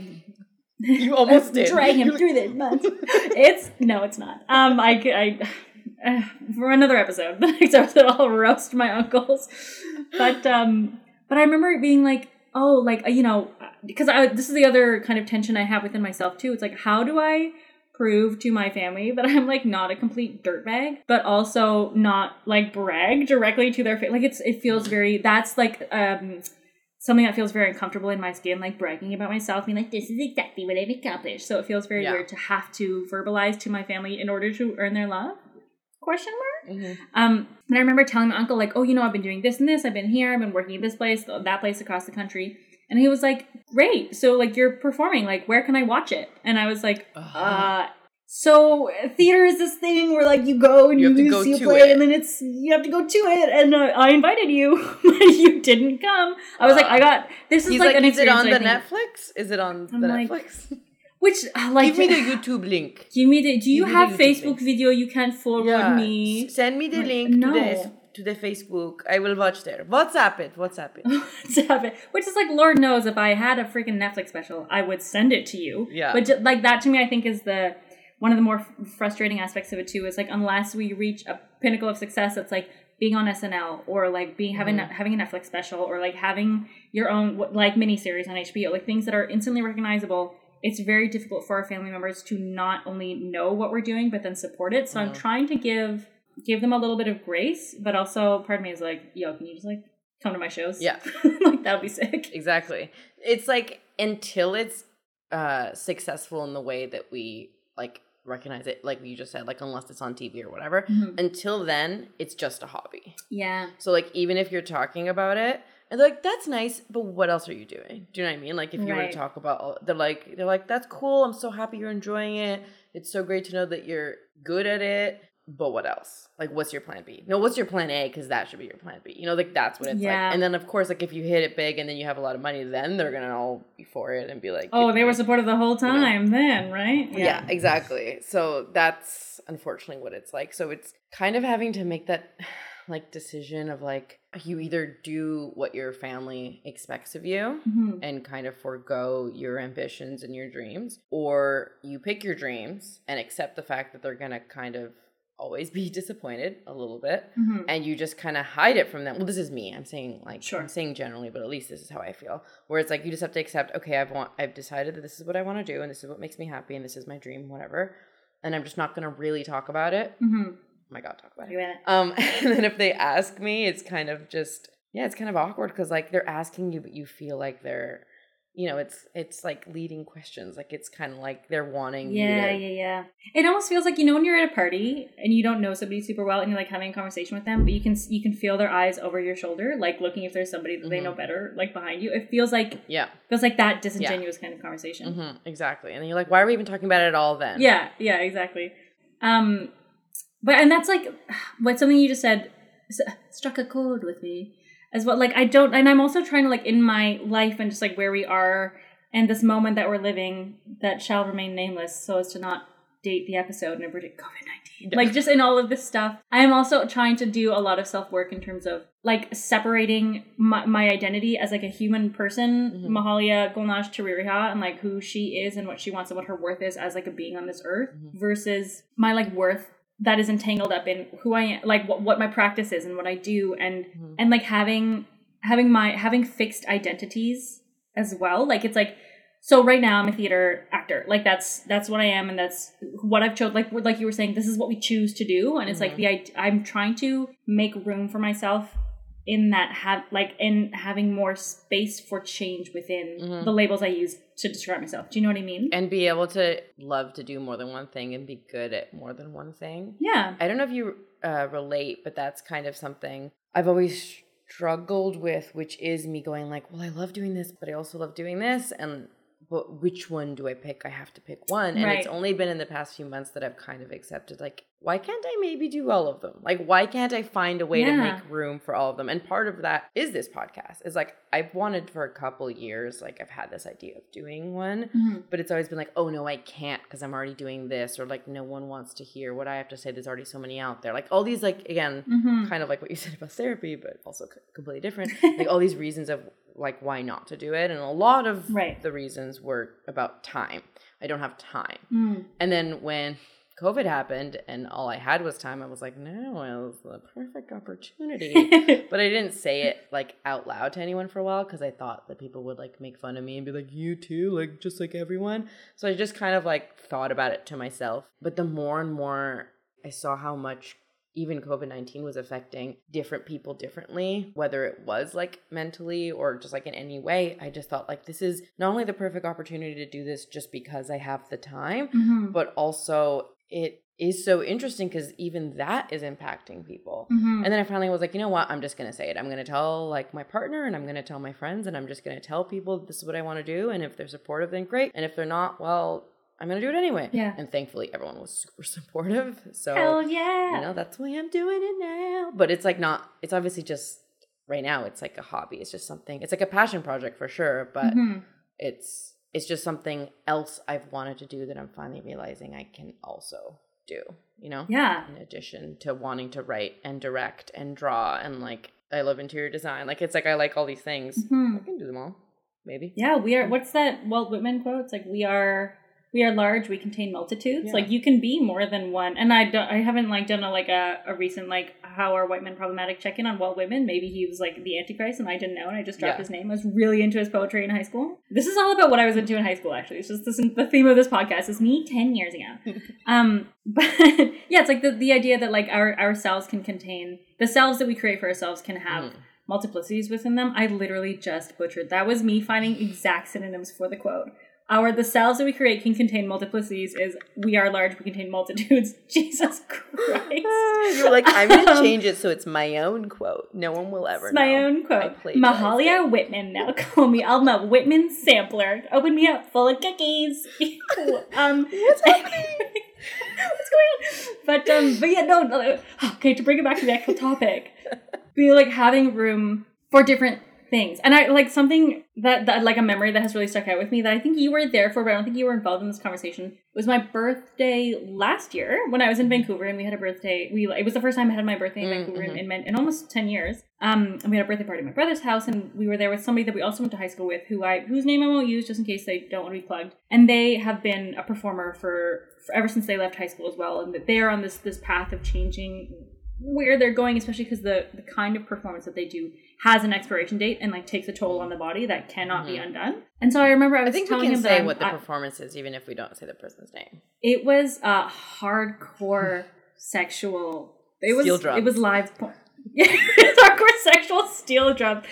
you almost did. drag him through this month. it's no, it's not. Um, I uh, for another episode, the next episode, I'll roast my uncles. But um, but I remember it being like, oh, like you know, because I this is the other kind of tension I have within myself too. It's like, how do I prove to my family that I'm like not a complete dirtbag, but also not like brag directly to their face? Like it's it feels very that's like um something that feels very uncomfortable in my skin, like bragging about myself, being like, this is exactly what I've accomplished. So it feels very Yeah. weird to have to verbalize to my family in order to earn their love. Question mark? Um, and I remember telling my uncle, like, oh, you know, I've been doing this and this. I've been here. I've been working at this place, that place across the country. And he was like, great. So, like, you're performing. Like, where can I watch it? And I was like, Uh-huh. uh, so theater is this thing where like you go and You you, have see a play it. and then it's you have to go to it and uh, I invited you but you didn't come. I was like, I got this is like, like, an is it on the Netflix? Is it on I'm the like, Netflix? Which uh, like Give me the YouTube link. Give me the. Do you give me the have Facebook link. video you can forward me? Send me the link no. to the to the Facebook. I will watch there. WhatsApp it. WhatsApp it. Stop it. Which is like, Lord knows, if I had a freaking Netflix special, I would send it to you. Yeah. But ju- like that to me, I think is the one of the more f- frustrating aspects of it too. Is like unless we reach a pinnacle of success, it's like being on SNL or like being having Mm-hmm. having a Netflix special or like having your own like miniseries on HBO, like things that are instantly recognizable. It's very difficult for our family members to not only know what we're doing but then support it. So I'm Mm-hmm. trying to give give them a little bit of grace, but also part of me is like, yo, can you just like come to my shows? Yeah. like that would be sick. Exactly. It's like until it's uh successful in the way that we like recognize it, like you just said, like unless it's on TV or whatever. Mhm. Until then, it's just a hobby. Yeah. So like even if you're talking about it, and they're like, that's nice, but what else are you doing? Do you know what I mean? Like if you were to talk about all- they're like they're like, that's cool, I'm so happy you're enjoying it. It's so great to know that you're good at it. But what else? Like, what's your plan B? No, what's your plan A? Because that should be your plan B. You know, like that's what it's Yeah. like. And then, of course, like if you hit it big and then you have a lot of money, then they're gonna all be for it and be like, Oh, they me were supportive the whole time then, right? yeah. exactly. So that's unfortunately what it's like. So it's kind of having to make that like decision of like you either do what your family expects of you Mhm. and kind of forego your ambitions and your dreams or you pick your dreams and accept the fact that they're going to kind of always be disappointed a little bit Mhm. and you just kind of hide it from them. Well, this is me. I'm saying like Sure. I'm saying generally, but at least this is how I feel. Where it's like you just have to accept, okay, I've want I've decided that this is what I want to do and this is what makes me happy and this is my dream, whatever. And I'm just not gonna really talk about it. Mhm. Oh my god, talk about it. Um and then if they ask me, it's kind of just yeah, it's kind of awkward because like they're asking you, but you feel like they're you know, it's it's like leading questions. Like it's kind of like they're wanting Yeah, to yeah, yeah. It almost feels like you know when you're at a party and you don't know somebody super well and you're like having a conversation with them, but you can you can feel their eyes over your shoulder, like looking if there's somebody that they know Mhm. better, like behind you. It feels like Yeah. feels like that disingenuous kind of conversation. hmm exactly. And then you're like, why are we even talking about it at all then? Yeah, yeah, exactly. Um, but and that's like what something you just said struck a chord with me as well. Like I don't, and I'm also trying to like in my life and just like where we are and this moment that we're living that shall remain nameless, so as to not date the episode and predict COVID nineteen. Like just in all of this stuff, I am also trying to do a lot of self work in terms of like separating my, my identity as like a human person, Mhm. Mahalia Golnosh Tahririha, and like who she is and what she wants and what her worth is as like a being on this earth, Mhm. versus my like worth that is entangled up in who I am, like what, what my practice is and what I do, and Mhm. and like having having my having fixed identities as well. Like it's like so right now I'm a theater actor. Like that's that's what I am, and that's what I've chosen. Like like you were saying, this is what we choose to do, and it's like Mhm. the id- I'm trying to make room for myself in that have like in having more space for change within Mhm. the labels I use to describe myself. Do you know what I mean? and be able to love to do more than one thing and be good at more than one thing. yeah. I don't know if you uh, relate, but that's kind of something I've always struggled with, which is me going like, well, I love doing this, but I also love doing this, and but which one do I pick? I have to pick one, and it's only been in the past few months that I've kind of accepted like, why can't I maybe do all of them? Like, why can't I find a way to make room for all of them? And part of that is this podcast. Is like I've wanted for a couple years, like I've had this idea of doing one, Mhm. but it's always been like, oh no, I can't because I'm already doing this, or like no one wants to hear what I have to say. There's already so many out there. Like all these, like again, Mhm. kind of like what you said about therapy, but also c- completely different. like all these reasons of like why not to do it, and a lot of Right. the reasons were about time. I don't have time. Mm. And then when COVID happened and all I had was time, I was like, no, it was the perfect opportunity but I didn't say it like out loud to anyone for a while because I thought that people would like make fun of me and be like, "You too, like just like everyone." So I just kind of like thought about it to myself. But the more and more I saw how much even COVID nineteen was affecting different people differently, whether it was like mentally or just like in any way, I just thought like this is not only the perfect opportunity to do this just because I have the time, Mhm. but also it is so interesting because even that is impacting people. Mhm. And then I finally was like, you know what? I'm just gonna say it. I'm gonna tell like my partner, and I'm gonna tell my friends, and I'm just gonna tell people this is what I want to do. And if they're supportive, then great. And if they're not, well, I'm gonna do it anyway. Yeah. And thankfully, everyone was super supportive. So Hell yeah. you know that's why I'm doing it now. But it's like not. It's obviously just right now. It's like a hobby. It's just something. It's like a passion project for sure. But Mhm. it's it's just something else I've wanted to do that I'm finally realizing I can also do. You know Yeah. in addition to wanting to write and direct and draw and like I love interior design. Like it's like I like all these things. Mhm. I can do them all. Maybe. Yeah, we are. What's that Walt Whitman quote? It's like we are. We are large. We contain multitudes. Yeah. Like you can be more than one. And I don't. I haven't like done a like a, a recent like how are white men problematic check in on Walt Whitman Maybe he was like the Antichrist, and I didn't know, and I just dropped Yeah. his name. I was really into his poetry in high school. This is all about what I was into in high school. Actually, it's just this, the theme of this podcast is me ten years ago. um, but yeah, it's like the the idea that like our ourselves can contain the selves that we create for ourselves can have Mm. multiplicities within them. I literally just butchered. That was me finding exact synonyms for the quote. Our the cells that we create can contain multiplicities is we are large, we contain multitudes. Jesus Christ. You're like, I'm gonna Um, change it so it's my own quote. No one will ever It's my know. own quote. Mahalia it. Whitman. Now call me. I'm a Whitman sampler. Open me up full of cookies. um, What's happening? what's going on? But um, but yeah, no, no. Okay, to bring it back to the actual topic, be like having room for different things, and I like something that that like a memory that has really stuck out with me that I think you were there for, but I don't think you were involved in this conversation. It was my birthday last year when I was in Vancouver, and we had a birthday. We it was the first time I had my birthday in Mm, Vancouver in, mhm. in, in, in almost ten years. Um, and we had a birthday party at my brother's house, and we were there with somebody that we also went to high school with, who I whose name I won't use just in case they don't want to be plugged. And they have been a performer for, for ever since they left high school as well, and that they are on this this path of changing where they're going, especially because the the kind of performance that they do has an expiration date and like takes a toll on the body that cannot be undone. And so I remember I was I think we telling can him that say I'm- what the I- performance is, even if we don't say the person's name. it was uh hardcore sexual. It was Steel drum. it was live porn. Yeah, it's hardcore sexual steel drum.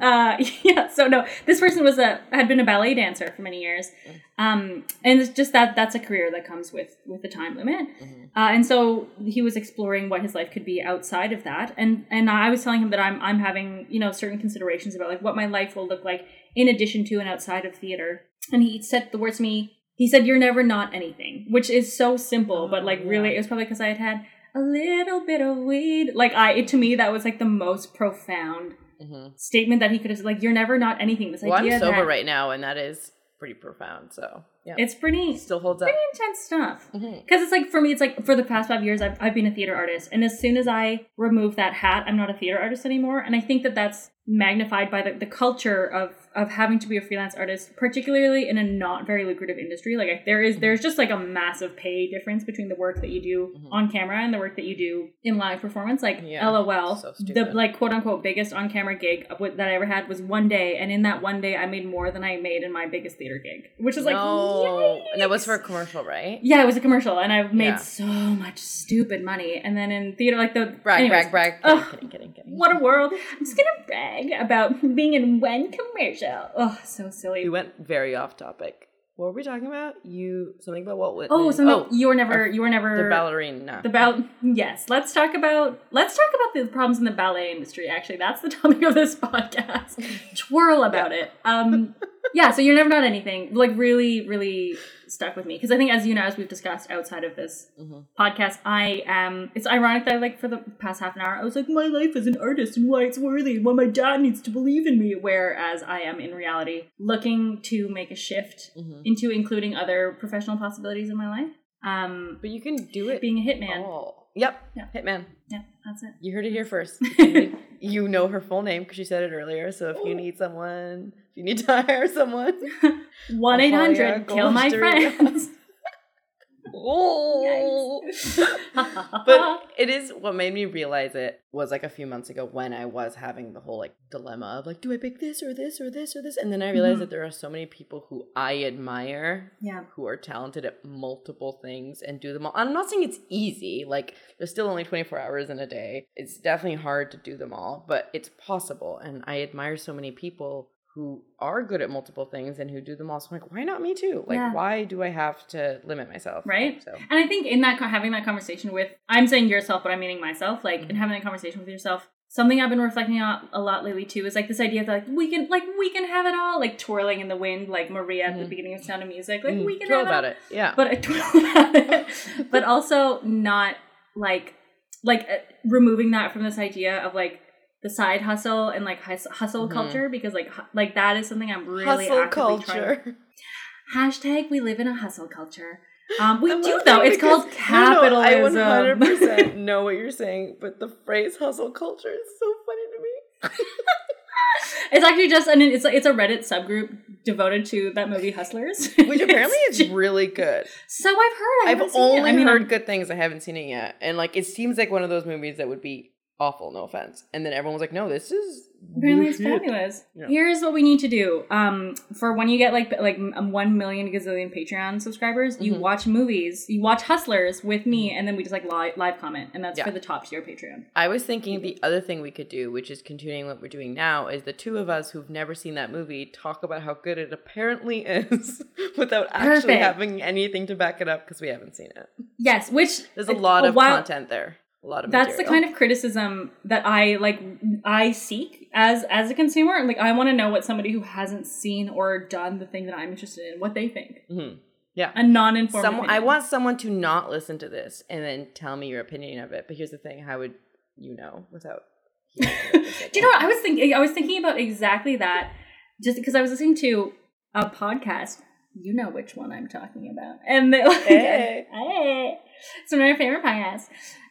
Uh, yeah. So no, this person was a had been a ballet dancer for many years, um, and it's just that that's a career that comes with with the time limit. Uh, and so he was exploring what his life could be outside of that, and and I was telling him that I'm I'm having you know certain considerations about like what my life will look like in addition to and outside of theater. And he said the words to me. He said, "You're never not anything," which is so simple, but like really, it was probably because I had had a little bit of weed. Like I, it, to me, that was like the most profound Mhm. statement that he could have. Like, you're never not anything. This Well, I'm sober that right now, and that is pretty profound. So yeah, it's pretty still holds up. pretty intense stuff. Because it's like for me, it's like for the past five years, I've, I've been a theater artist, and as soon as I remove that hat, I'm not a theater artist anymore. And I think that that's magnified by the, the culture of of having to be a freelance artist, particularly in a not very lucrative industry. Like there is mm-hmm. there's just like a massive pay difference between the work that you do mm-hmm. on camera and the work that you do in live performance. Like Yeah, LOL, so the like quote unquote biggest on camera gig that I ever had was one day, and in that one day, I made more than I made in my biggest theater gig, which is like no, and that was for a commercial, right? Yeah, it was a commercial, and I made Yeah. so much stupid money. And then in theater, like the Brag, anyways, brag, brag. Ugh. Kidding, kidding, kidding, kidding. What a world! I'm just gonna brag about being in one commercial. Oh, so silly. We went very off topic. What were we talking about? You something about Walt Whitman? Oh, something you were never, our- you were never the ballerina. The ball. Yes, let's talk about let's talk about the problems in the ballet industry. Actually, that's the topic of this podcast. Twirl about it. Um, yeah. So you're never not anything. Like really, really stuck with me because I think, as you know, as we've discussed outside of this Mhm. podcast, I am. It's ironic that like for the past half an hour, I was like, my life as an artist and why it's worthy, and why my dad needs to believe in me. Whereas I am in reality looking to make a shift Mhm. into including other professional possibilities in my life. Um, But you can do it. being a hitman. all. Yep. Yeah. Hitman. Yeah, that's it. You heard it here first. You, know her full name because she said it earlier. So if you need someone, you need to hire someone, One eight hundred kill my friends. oh. but it is what made me realize it was like a few months ago when I was having the whole like dilemma of like, do I pick this or this or this or this? And then I realized Mhm. that there are so many people who I admire yeah, who are talented at multiple things and do them all. I'm not saying it's easy. Like there's still only 24 hours in a day. It's definitely hard to do them all, but it's possible. And I admire so many people who are good at multiple things and who do them all. So I'm like, why not me too? Like, Yeah. why do I have to limit myself? Right? So And I think in that having that conversation with I'm saying yourself, but I'm meaning myself. Like Mm-hmm. in having that conversation with yourself, something I've been reflecting on a lot lately too is like this idea that like we can like we can have it all, like twirling in the wind, like Maria at the Mhm. beginning of Sound of Music, like mm, we can twirl have about it. it. Yeah. But I twirl about it, but also not like like uh, removing that from this idea of like the side hustle and like hus- hustle Mhm. culture because like hu- like that is something I'm really Hustle actively trying culture. Hashtag we live in a hustle culture. Um, we do though. It's called No, no, capitalism. I 100% know what you're saying, but the phrase hustle culture is so funny to me. it's actually just and it's it's a Reddit subgroup devoted to that movie Hustlers, Which apparently is really good. so I've heard. I I've haven't seen it. only I mean, heard I'm- good things. I haven't seen it yet. And like it seems like one of those movies that would be awful, no offense. And then everyone was like, no, this is Apparently, it's legit. fabulous. Yeah. Here's what we need to do. Um, for when you get like like one million gazillion Patreon subscribers, you Mhm. watch movies. You watch Hustlers with me, and then we just like live, live comment, and that's Yeah. for the top tier Patreon. I was thinking the other thing we could do, which is continuing what we're doing now, is the two of us who've never seen that movie talk about how good it apparently is without actually Perfect. having anything to back it up because we haven't seen it. Yes, which There's a lot of while- content there. A lot of that's the kind of criticism that I like I seek as as a consumer. Like I want to know what somebody who hasn't seen or done the thing that I'm interested in, what they think. Mhm. Yeah. A non-informed Someone, I want someone to not listen to this and then tell me your opinion of it. But here's the thing: how would you know without? hearing it for a Do you know what I was thinking? I was thinking about exactly that, just because I was listening to a podcast. You know which one I'm talking about, and they like, Hey. hey. it's one of my favorite podcasts.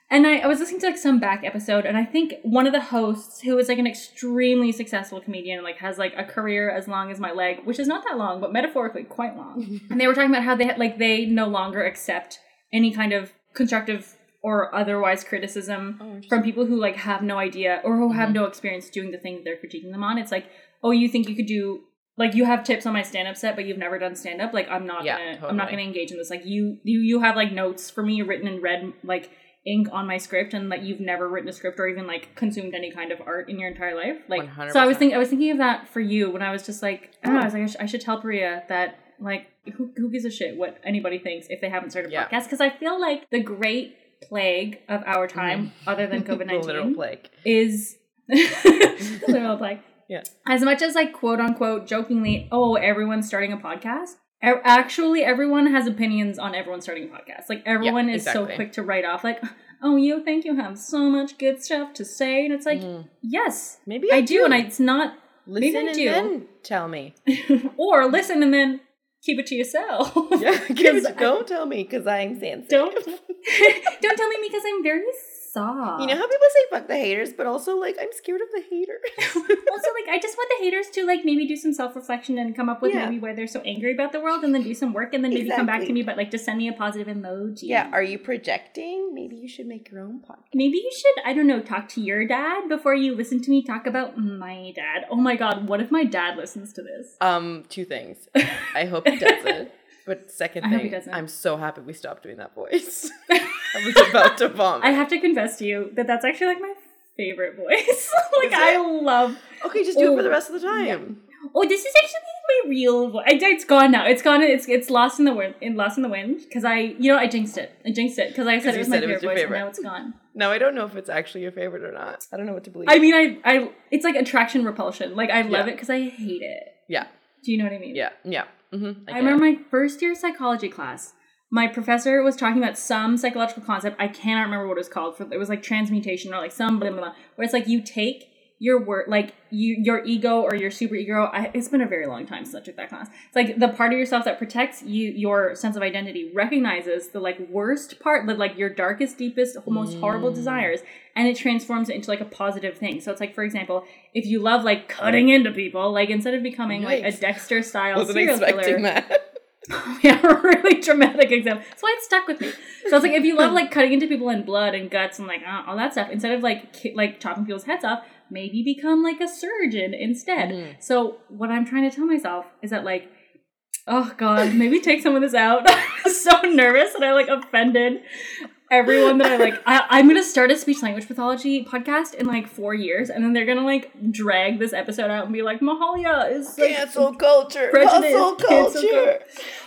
And I, I was listening to like some back episode, and I think one of the hosts, who is like an extremely successful comedian, like has like a career as long as my leg, which is not that long, but metaphorically quite long. and they were talking about how they like they no longer accept any kind of constructive or otherwise criticism Oh, from people who like have no idea or who have Mhm. no experience doing the thing that they're critiquing them on. It's like, oh, you think you could do like you have tips on my stand up set, but you've never done stand up. Like I'm not Yeah, gonna I'm not gonna engage in this. Like you you you have like notes for me written in red like ink on my script, and like you've never written a script or even like consumed any kind of art in your entire life. Like so, I was thinking I was thinking of that for you when I was just like I know. I was like I, sh- I should tell Pariya that like who who gives a shit what anybody thinks if they haven't started a Yeah. podcast because I feel like the great plague of our mm. time, other than COVID the literal nineteen, plague. is the literal plague. Yeah. As much as like quote unquote jokingly, oh, everyone's starting a podcast. Actually, everyone has opinions on everyone starting a podcast. Like everyone is so quick to write off, like, "Oh, you think you have so much good stuff to say?" And it's like, Mhm. yes, maybe I do, and I, it's not. listen maybe I and do. then tell me. or listen and then keep it to yourself. Yeah, 'Cause I- don't tell me because I'm sensitive. Don't don't tell me because I'm very soft. You know how people say fuck the haters, but also like I'm scared of the haters. also, like, I just want the haters to like maybe do some self reflection and come up with Yeah. maybe why they're so angry about the world, and then do some work, and then maybe come back to me, but like just send me a positive emoji. yeah, are you projecting? Maybe you should make your own podcast. Maybe you should, I don't know, talk to your dad before you listen to me talk about my dad. Oh my god, what if my dad listens to this? Um, two things. I hope he doesn't. But second I thing. I'm so happy we stopped doing that voice. I was about to vomit. I have to confess to you that that's actually like my favorite voice. like, I love. okay, just do it Oh, for the oh. rest of the time. Oh, this is actually my real voice. It's gone now. It's gone. It's it's lost in the wind. In lost in the wind because I, you know, I jinxed it. I jinxed it because I said it was my it favorite was voice, favorite. and now it's gone. Now I don't know if it's actually your favorite or not. I don't know what to believe. I mean, I, I, it's like attraction repulsion. Like I love Yeah. it because I hate it. yeah, Do you know what I mean? yeah, yeah. Mm-hmm. I, remember my first year psychology class. My professor was talking about some psychological concept. I cannot remember what it was called. For it was like transmutation or like some blah blah blah. Where it's like you take your word, like you your ego or your super ego. I, it's been a very long time since I took that class. It's like the part of yourself that protects you, your sense of identity, recognizes the like worst part, the like your darkest, deepest, most horrible Mm. desires, and it transforms it into like a positive thing. So it's like, for example, if you love like cutting into people, like instead of becoming like a Dexter style Wasn't serial expecting killer, that. yeah, a really dramatic example. That's why it stuck with me. So it's like if you love like cutting into people and blood and guts and like uh, all that stuff, instead of like ki- like chopping people's heads off, maybe become like a surgeon instead. Mhm. So what I'm trying to tell myself is that like, oh god, maybe take some of this out. I'm so nervous and I like offended everyone that I like. I, I'm gonna start a speech language pathology podcast in like four years, and then they're gonna like drag this episode out and be like, Mahalia is like Cancel culture. Hustle culture.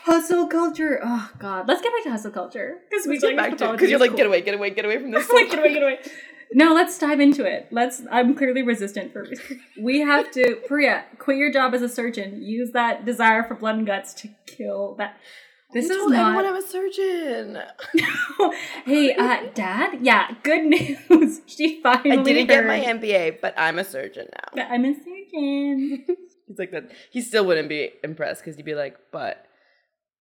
hustle culture. Oh god, let's get back to hustle culture because get back to because you're like, get away, get away, get away from this. Like, get away, get away. No, let's dive into it. Let's. I'm clearly resistant for. We have to, Pariya, quit your job as a surgeon. Use that desire for blood and guts to kill that. This I is told everyone not. I'm a surgeon. hey, uh, Dad. Yeah, good news. She finally. I didn't get my MBA, but I'm a surgeon now. that I'm a surgeon. He's like that. He still wouldn't be impressed because he'd be like, but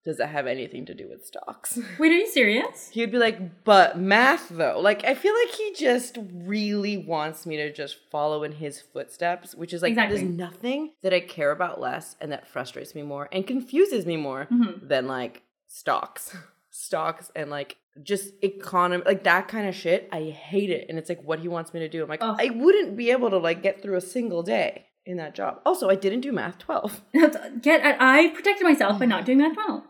does that have anything to do with stocks? Wait, are you serious? He'd be like, but math though. Like I feel like he just really wants me to just follow in his footsteps, which is like Exactly. there's nothing that I care about less and that frustrates me more and confuses me more Mhm. than like stocks. Stocks and like just economy like that kind of shit. I hate it. And it's like what he wants me to do. I'm like, Ugh. I wouldn't be able to like get through a single day in that job. Also, I didn't do math 12. Get. I protected myself by not doing math 12.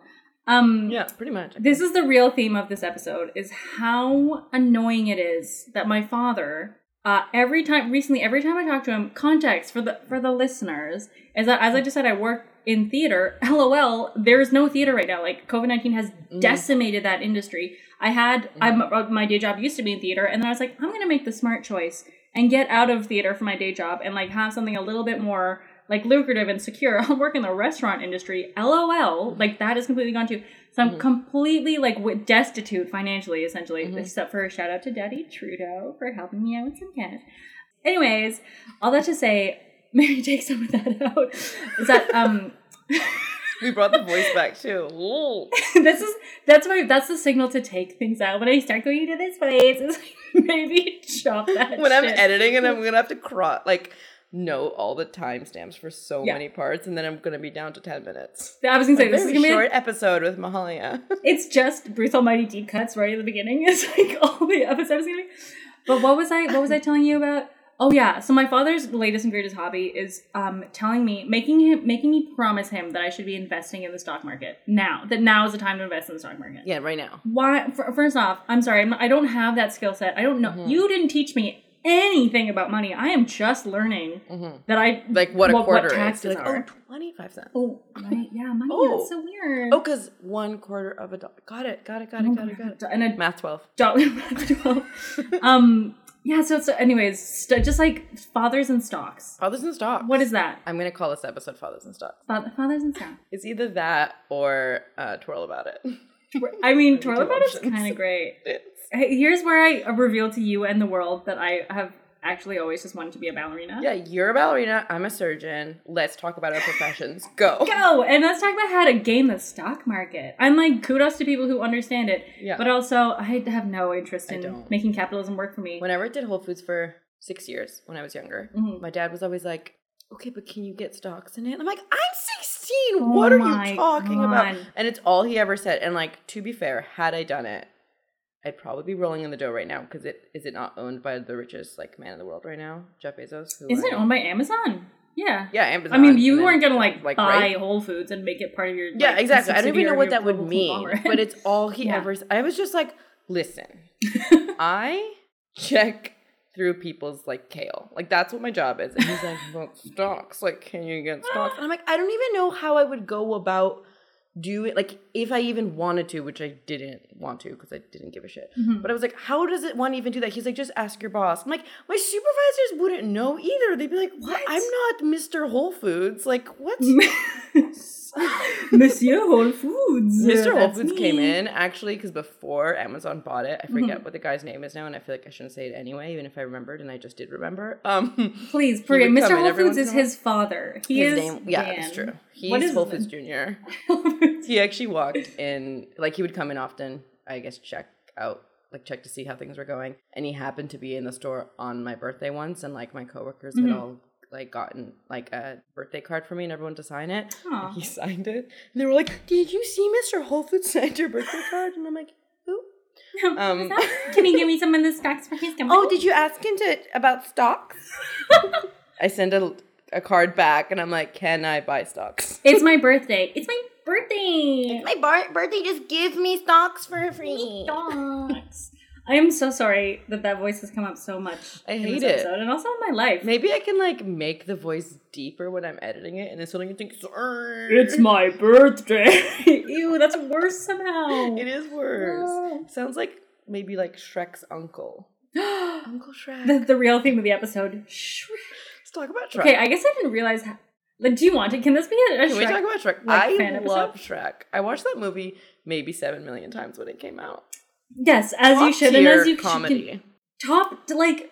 Um. Yeah, pretty much. This is the real theme of this episode: is how annoying it is that my father, uh, every time recently, every time I talk to him, context for the for the listeners is that as I just said, I work in theater. LOL, there's no theater right now. Like COVID nineteen has decimated that industry. I had I'm uh, my day job used to be in theater, and then I was like, I'm gonna make the smart choice and get out of theater for my day job and like have something a little bit more like lucrative and secure. I'll work in the restaurant industry. LOL, like that is completely gone too. So I'm completely like destitute financially, essentially, except for a shout out to Daddy Trudeau for helping me out with some cash. Anyways, all that to say, maybe take some of that out. Is that um We brought the voice back too. This is that's my that's the signal to take things out when I start going into this place. It's like, maybe chop that. when I'm editing and I'm gonna have to cross like note all the timestamps for so Yeah. many parts, and then I'm gonna be down to ten minutes. I was gonna say A this is gonna be a short episode with Mahalia. it's just Bruce Almighty deep cuts right at the beginning. It's like all the episodes gonna be. But what was I what was I telling you about? Oh yeah, so my father's latest and greatest hobby is um telling me making him making me promise him that I should be investing in the stock market now. That now is the time to invest in the stock market. yeah, right now. Why? f- First off, I'm sorry, I'm I don't have that skill set. I don't know. Mm-hmm. You didn't teach me anything about money. I am just learning that I Mm-hmm. Like what a quarter is. taxes You're like, are. oh, 25 cents. Oh, right, yeah, money. Oh. That's so weird. Oh, because one quarter of a dollar. Got it, got it, got it, got it, got it. And a Math 12. dollar. um. Yeah. So. So. Anyways, st- just like fathers and stocks. Fathers and stocks. What is that? I'm gonna call this episode Fathers and Stocks. Fa- fathers and stocks. It's either that or uh, Twirl About It. I mean, Twirl About It's kind of great. It's- here's where I reveal to you and the world that I have actually always just wanted to be a ballerina. yeah, you're a ballerina. I'm a surgeon. Let's talk about our professions. Go. Go and let's talk about how to game the stock market. I'm like kudos to people who understand it, Yeah. but also I have no interest in making capitalism work for me. Whenever I did Whole Foods for six years when I was younger, Mhm. my dad was always like, okay, but can you get stocks in it? I'm like, I'm 16. what are Oh you talking about? And it's all he ever said. And like, to be fair, had I done it, I'd probably be rolling in the dough right now because it is it not owned by the richest like man in the world right now, Jeff Bezos? Who Isn't it owned by Amazon? Yeah. Yeah, Amazon. I mean, you and weren't gonna like, like, buy right? Whole Foods and make it part of your Yeah, like, exactly. I don't even know what that would mean, but it's all he Yeah. ever. I was just like, listen, I check through people's like kale, like that's what my job is. And he's like, well, stocks, like, can you get stocks? And I'm like, I don't even know how I would go about doing, like, if I even wanted to, which I didn't want to because I didn't give a shit. Mm-hmm. But I was like, how does it one even do that? He's like, just ask your boss. I'm like, my supervisors wouldn't know either. They'd be like, what? I'm not Mr. Whole Foods. Like, what? Monsieur Whole Foods. Mr. Whole Foods me. came in actually because before Amazon bought it, I forget Mm-hmm. what the guy's name is now, and I feel like I shouldn't say it anyway, even if I remembered, and I just did remember. Um, Please, forget. Mr. Whole Foods is his father. He his is name, yeah, Dan. that's true. He's Whole Foods Junior. He actually walked in, like he would come in often. I guess check out, like check to see how things were going, and he happened to be in the store on my birthday once, and like my coworkers Mm-hmm. had all like gotten like a birthday card for me and everyone to sign it. Aw. And he signed it. And they were like, Did you see Mr. Whole Foods signed your birthday card? And I'm like, Who? Um, Can you give me some of the stocks for his company? oh, did you ask him to about stocks? I send a, a card back and I'm like, Can I buy stocks? It's my birthday. It's my birthday. My bar- birthday, just give me stocks for free. Stocks. I am so sorry that that voice has come up so much. I in hate this it. episode, and also in my life. Maybe I can like make the voice deeper when I'm editing it, and then suddenly you think, "Sorry." It's my birthday. Ew, that's worse somehow. It is worse. No. Sounds like maybe like Shrek's uncle. Uncle Shrek. the, the real theme of the episode. Shrek. Let's talk about Shrek. Okay, I guess I didn't realize. How, like, do you want it? Can this be a, a Can we Shrek? talk about Shrek? like, I fan episode? love Shrek. I watched that movie maybe seven million times when it came out. Yes, as you should, and as you comedy. Can, top like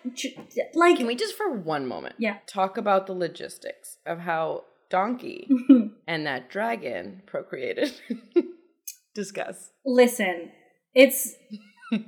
like Can we just for one moment Yeah. talk about the logistics of how Donkey and that dragon procreated? Discuss. listen. It's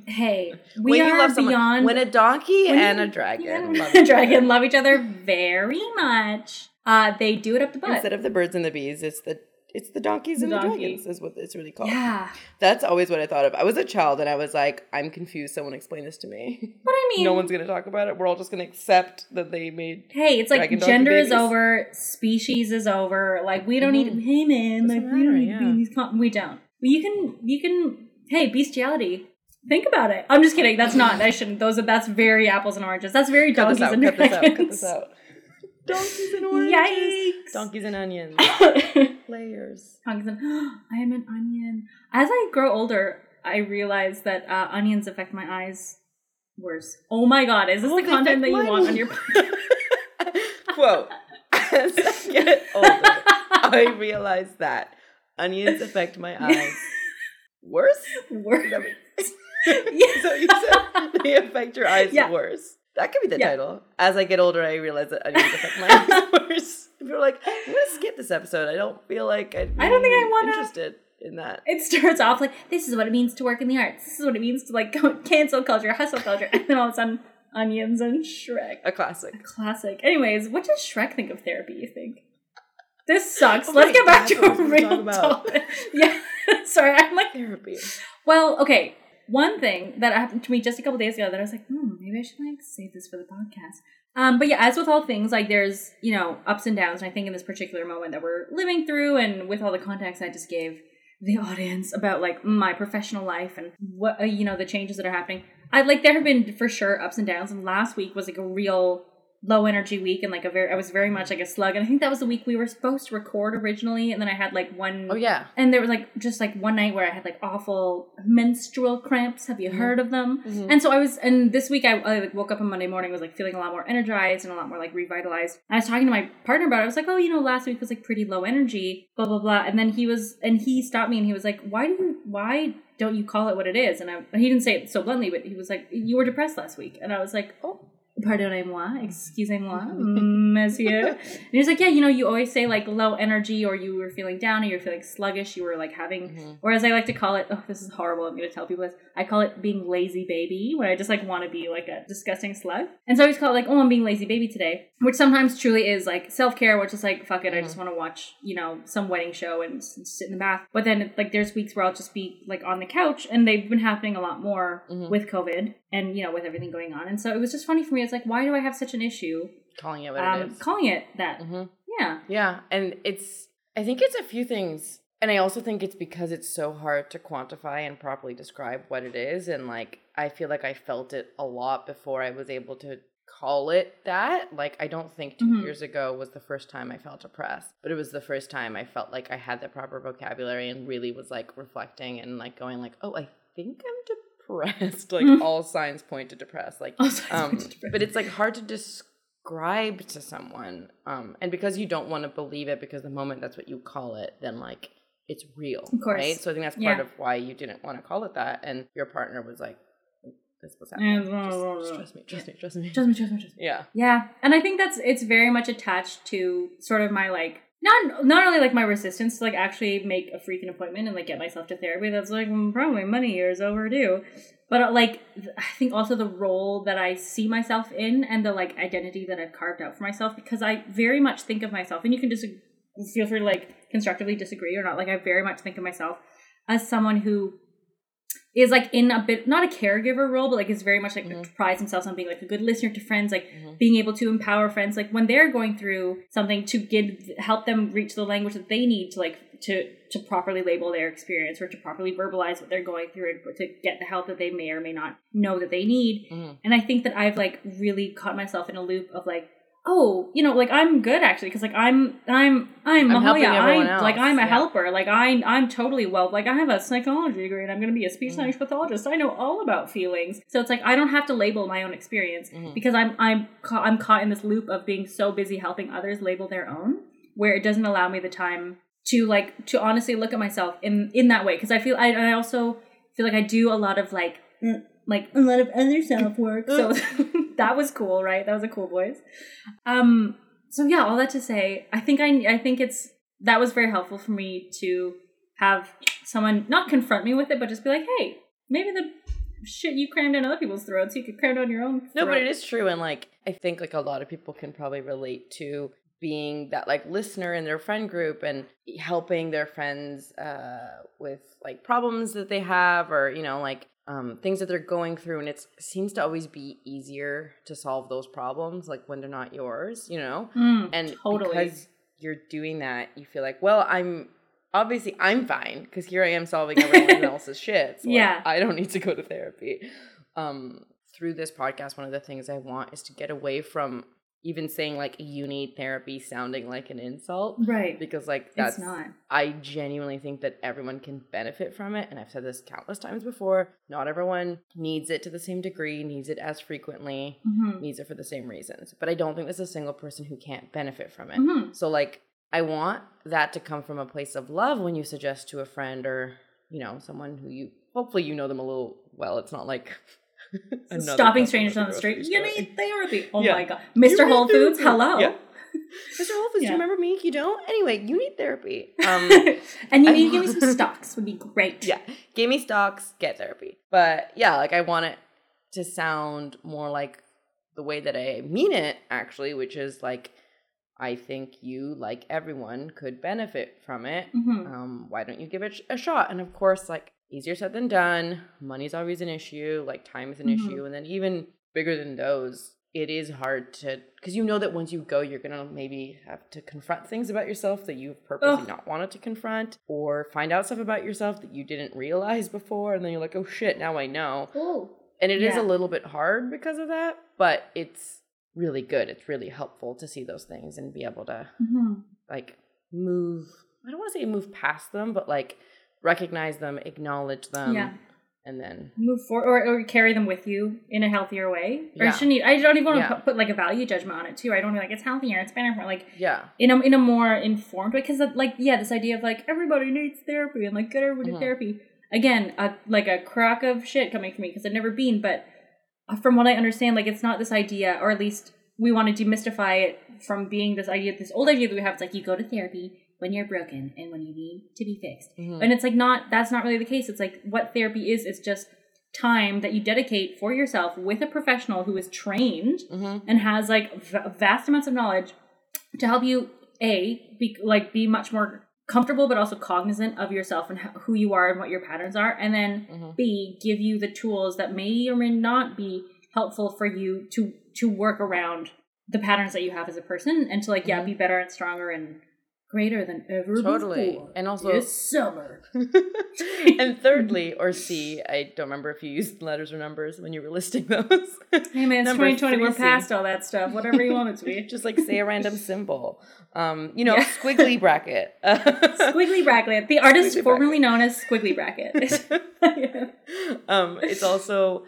hey, we when are someone, beyond when a donkey when and you- a dragon yeah, love a dragon other. love each other very much. Uh, they do it up the butt. Instead of the birds and the bees, it's the it's the donkeys and the Donkey. dragons is what it's really called. yeah, That's always what I thought of. I was a child and I was like, I'm confused. Someone explain this to me. but I mean, no one's gonna talk about it. We're all just gonna accept that they made. Hey, it's like gender is over, species is over. Like we don't Mhm. need hey man, like Doesn't we don't matter, need to be yeah. in these we don't. You can you can hey, bestiality. Think about it. I'm just kidding. That's not. I shouldn't. Those are that's very apples and oranges. That's very Cut donkeys out. and Cut this out. Cut dragons. this out. Donkeys and oranges. Yikes. Donkeys and onions. Layers. And I am an onion. As I grow older, I realize that uh, onions affect my eyes worse. Oh my god, is this Oh, the content that you want on your Quote. As I get older, I realize that onions affect my eyes worse. worse? Is that what- Yeah. So you said they affect your eyes Yeah. worse. That could be the Yeah. title. As I get older, I realize that onions affect my eyes worse. If you're like, I'm gonna skip this episode, I don't feel like I'd I don't think I wanna- interested in that. it starts off like this is what it means to work in the arts. This is what it means to like go- cancel culture, hustle culture, and then all of a sudden, onions and Shrek. A classic. Classic. Anyways, what does Shrek think of therapy? You think this sucks? Oh Let's get back to a real talk about. topic. Yeah, sorry. I'm like, Therapy. well, okay. One thing that happened to me just a couple days ago that I was like, hmm, maybe I should like save this for the podcast. Um, but yeah, as with all things, like there's you know ups and downs, and I think in this particular moment that we're living through, and with all the context I just gave the audience about like my professional life and what uh, you know the changes that are happening, I like there have been for sure ups and downs. And last week was like a real low energy week, and like a very I was very much like a slug, and I think that was the week we were supposed to record originally, and then I had like one Oh yeah. and there was like just like one night where I had like awful menstrual cramps. Have you Mhm. heard of them? Mhm. And so I was, and this week I, I like woke up on Monday morning was like feeling a lot more energized and a lot more like revitalized. And I was talking to my partner about it. I was like, oh, you know, last week was like pretty low energy, blah blah blah. And then he was, and he stopped me and he was like, why do you, why don't you call it what it is? And I, he didn't say it so bluntly, but he was like, you were depressed last week, and I was like, oh. Pardonnez-moi, excusez-moi, monsieur. And he was like, yeah, you know, you always say like low energy or you were feeling down or you're feeling sluggish, you were like having, Mhm. or as I like to call it, oh, this is horrible, I'm going to tell people this, I call it being lazy baby, when I just like want to be like a disgusting slug. And so I always call it like, oh, I'm being lazy baby today, which sometimes truly is like self-care, which is like, fuck it, I just want to watch, you know, some wedding show and sit in the bath. But then like there's weeks where I'll just be like on the couch and they've been happening a lot more Mhm. with COVID and, you know, with everything going on. And so it was just funny for me. It's like, why do I have such an issue Calling it what um, it is. calling it that? hmm Yeah. Yeah, and it's I think it's a few things. And I also think it's because it's so hard to quantify and properly describe what it is and like I feel like I felt it a lot before I was able to call it that. Like I don't think 2 Mhm. years ago was the first time I felt depressed, but it was the first time I felt like I had the proper vocabulary and really was like reflecting and like going like, "Oh, I think I'm depressed." like Mhm. all signs point to depressed. Like um, but it's like hard to describe to someone um and because you don't want to believe it because the moment that's what you call it then like it's real Of course. right so i think that's part Yeah. of why you didn't want to call it that and your partner was like this was happening blah, blah, just, just trust me trust me trust me Trust me, trust me, trust me. yeah Yeah, and I think that's it's very much attached to sort of my like not not only like my resistance to like actually make a freaking appointment and like get myself to therapy. That's like probably many years overdue. But uh, like I think also the role that I see myself in and the like identity that I've carved out for myself because I very much think of myself and you can just feel free to like constructively disagree or not. Like I very much think of myself as someone who is like in a bit not a caregiver role, but like is very much like Mhm. prides themselves on being like a good listener to friends, like Mhm. being able to empower friends, like when they're going through something to give help them reach the language that they need to like to to properly label their experience or to properly verbalize what they're going through and to get the help that they may or may not know that they need. Mhm. And I think that I've like really caught myself in a loop of like, oh, you know, like I'm good actually because like I'm I'm I'm, Mahalia. I'm like I'm a yeah. helper. Like I I'm totally well. Like I have a psychology degree and I'm going to be a speech Mhm. language pathologist. I know all about feelings. So it's like I don't have to label my own experience Mhm. because I'm I'm ca- I'm caught in this loop of being so busy helping others label their own, where it doesn't allow me the time to like to honestly look at myself in in that way because I feel I I also feel like I do a lot of like mm, like a lot of other self work. So that was cool, right? That was a cool voice. Um. So yeah, all that to say, I think I I think it's that was very helpful for me to have someone not confront me with it, but just be like, hey, maybe the shit you crammed down other people's throats, you could cram down your own. No, but it is true, and like I think like a lot of people can probably relate to being that like listener in their friend group and helping their friends uh with like problems that they have or you know like um things that they're going through and it seems to always be easier to solve those problems like when they're not yours you know Mm, and totally. because you're doing that you feel like well i'm obviously i'm fine because here i am solving everyone else's shit so like, Yeah. i don't need to go to therapy um through this podcast one of the things i want is to get away from even saying like you need therapy sounding like an insult right. because like that's it's not. I genuinely think that everyone can benefit from it. And I've said this countless times before. Not everyone needs it to the same degree, needs it as frequently, Mhm. needs it for the same reasons. But I don't think there's a single person who can't benefit from it. Mhm. So, like, I want that to come from a place of love when you suggest to a friend or, you know, someone who you hopefully you know them a little well. It's not like Stopping strangers on the street. You need therapy. Oh Yeah. my god, Mr. Whole Foods. therapy. Hello. Yeah. Mr. Wolf, do Yeah. you remember me? You don't? Anyway, you need therapy. Um, and you need to give me some stocks. Would be great. yeah give me stocks get therapy but yeah like i want it to sound more like the way that i mean it actually which is like i think you like everyone could benefit from it hmm um why don't you give it a shot and of course like easier said than done money's always an issue like time is an Mhm. issue and then even bigger than those it is hard to because you know that once you go you're gonna maybe have to confront things about yourself that you've purposely Ugh. not wanted to confront or find out stuff about yourself that you didn't realize before and then you're like oh shit now i know Oh. and it is Yeah. a little bit hard because of that but it's really good it's really helpful to see those things and be able to hmm like move i don't want to say move past them but like recognize them acknowledge them Yeah. and then Move forward or, or carry them with you in a healthier way. Or Yeah. shouldn't you? I don't even want to Yeah. put, like a value judgment on it too. I don't be like it's healthier, it's better for like yeah in a in a more informed way because like yeah, this idea of like everybody needs therapy and like get everybody Mhm. therapy again, a, like a crock of shit coming from me because I've never been, but uh, from what I understand, like it's not this idea, or at least we want to demystify it from being this idea, this old idea that we have. It's like you go to therapy when you're broken and when you need to be fixed, Mhm. and it's like not that's not really the case. It's like what therapy is. It's just time that you dedicate for yourself with a professional who is trained Mhm. and has like v- vast amounts of knowledge to help you a be like be much more comfortable but also cognizant of yourself and ho- who you are and what your patterns are and then Mhm. b give you the tools that may or may not be helpful for you to to work around the patterns that you have as a person and to like yeah Mhm. be better and stronger and greater than ever Totally. before And also- this summer and thirdly, or C, I don't remember if you used letters or numbers when you were listing those. hey man it's Number 2020 we're past all that stuff whatever you want it to be Just like say a random symbol. Um, you know, Yeah. squiggly bracket. squiggly bracket the artist Squiggly formerly known as squiggly bracket um, it's also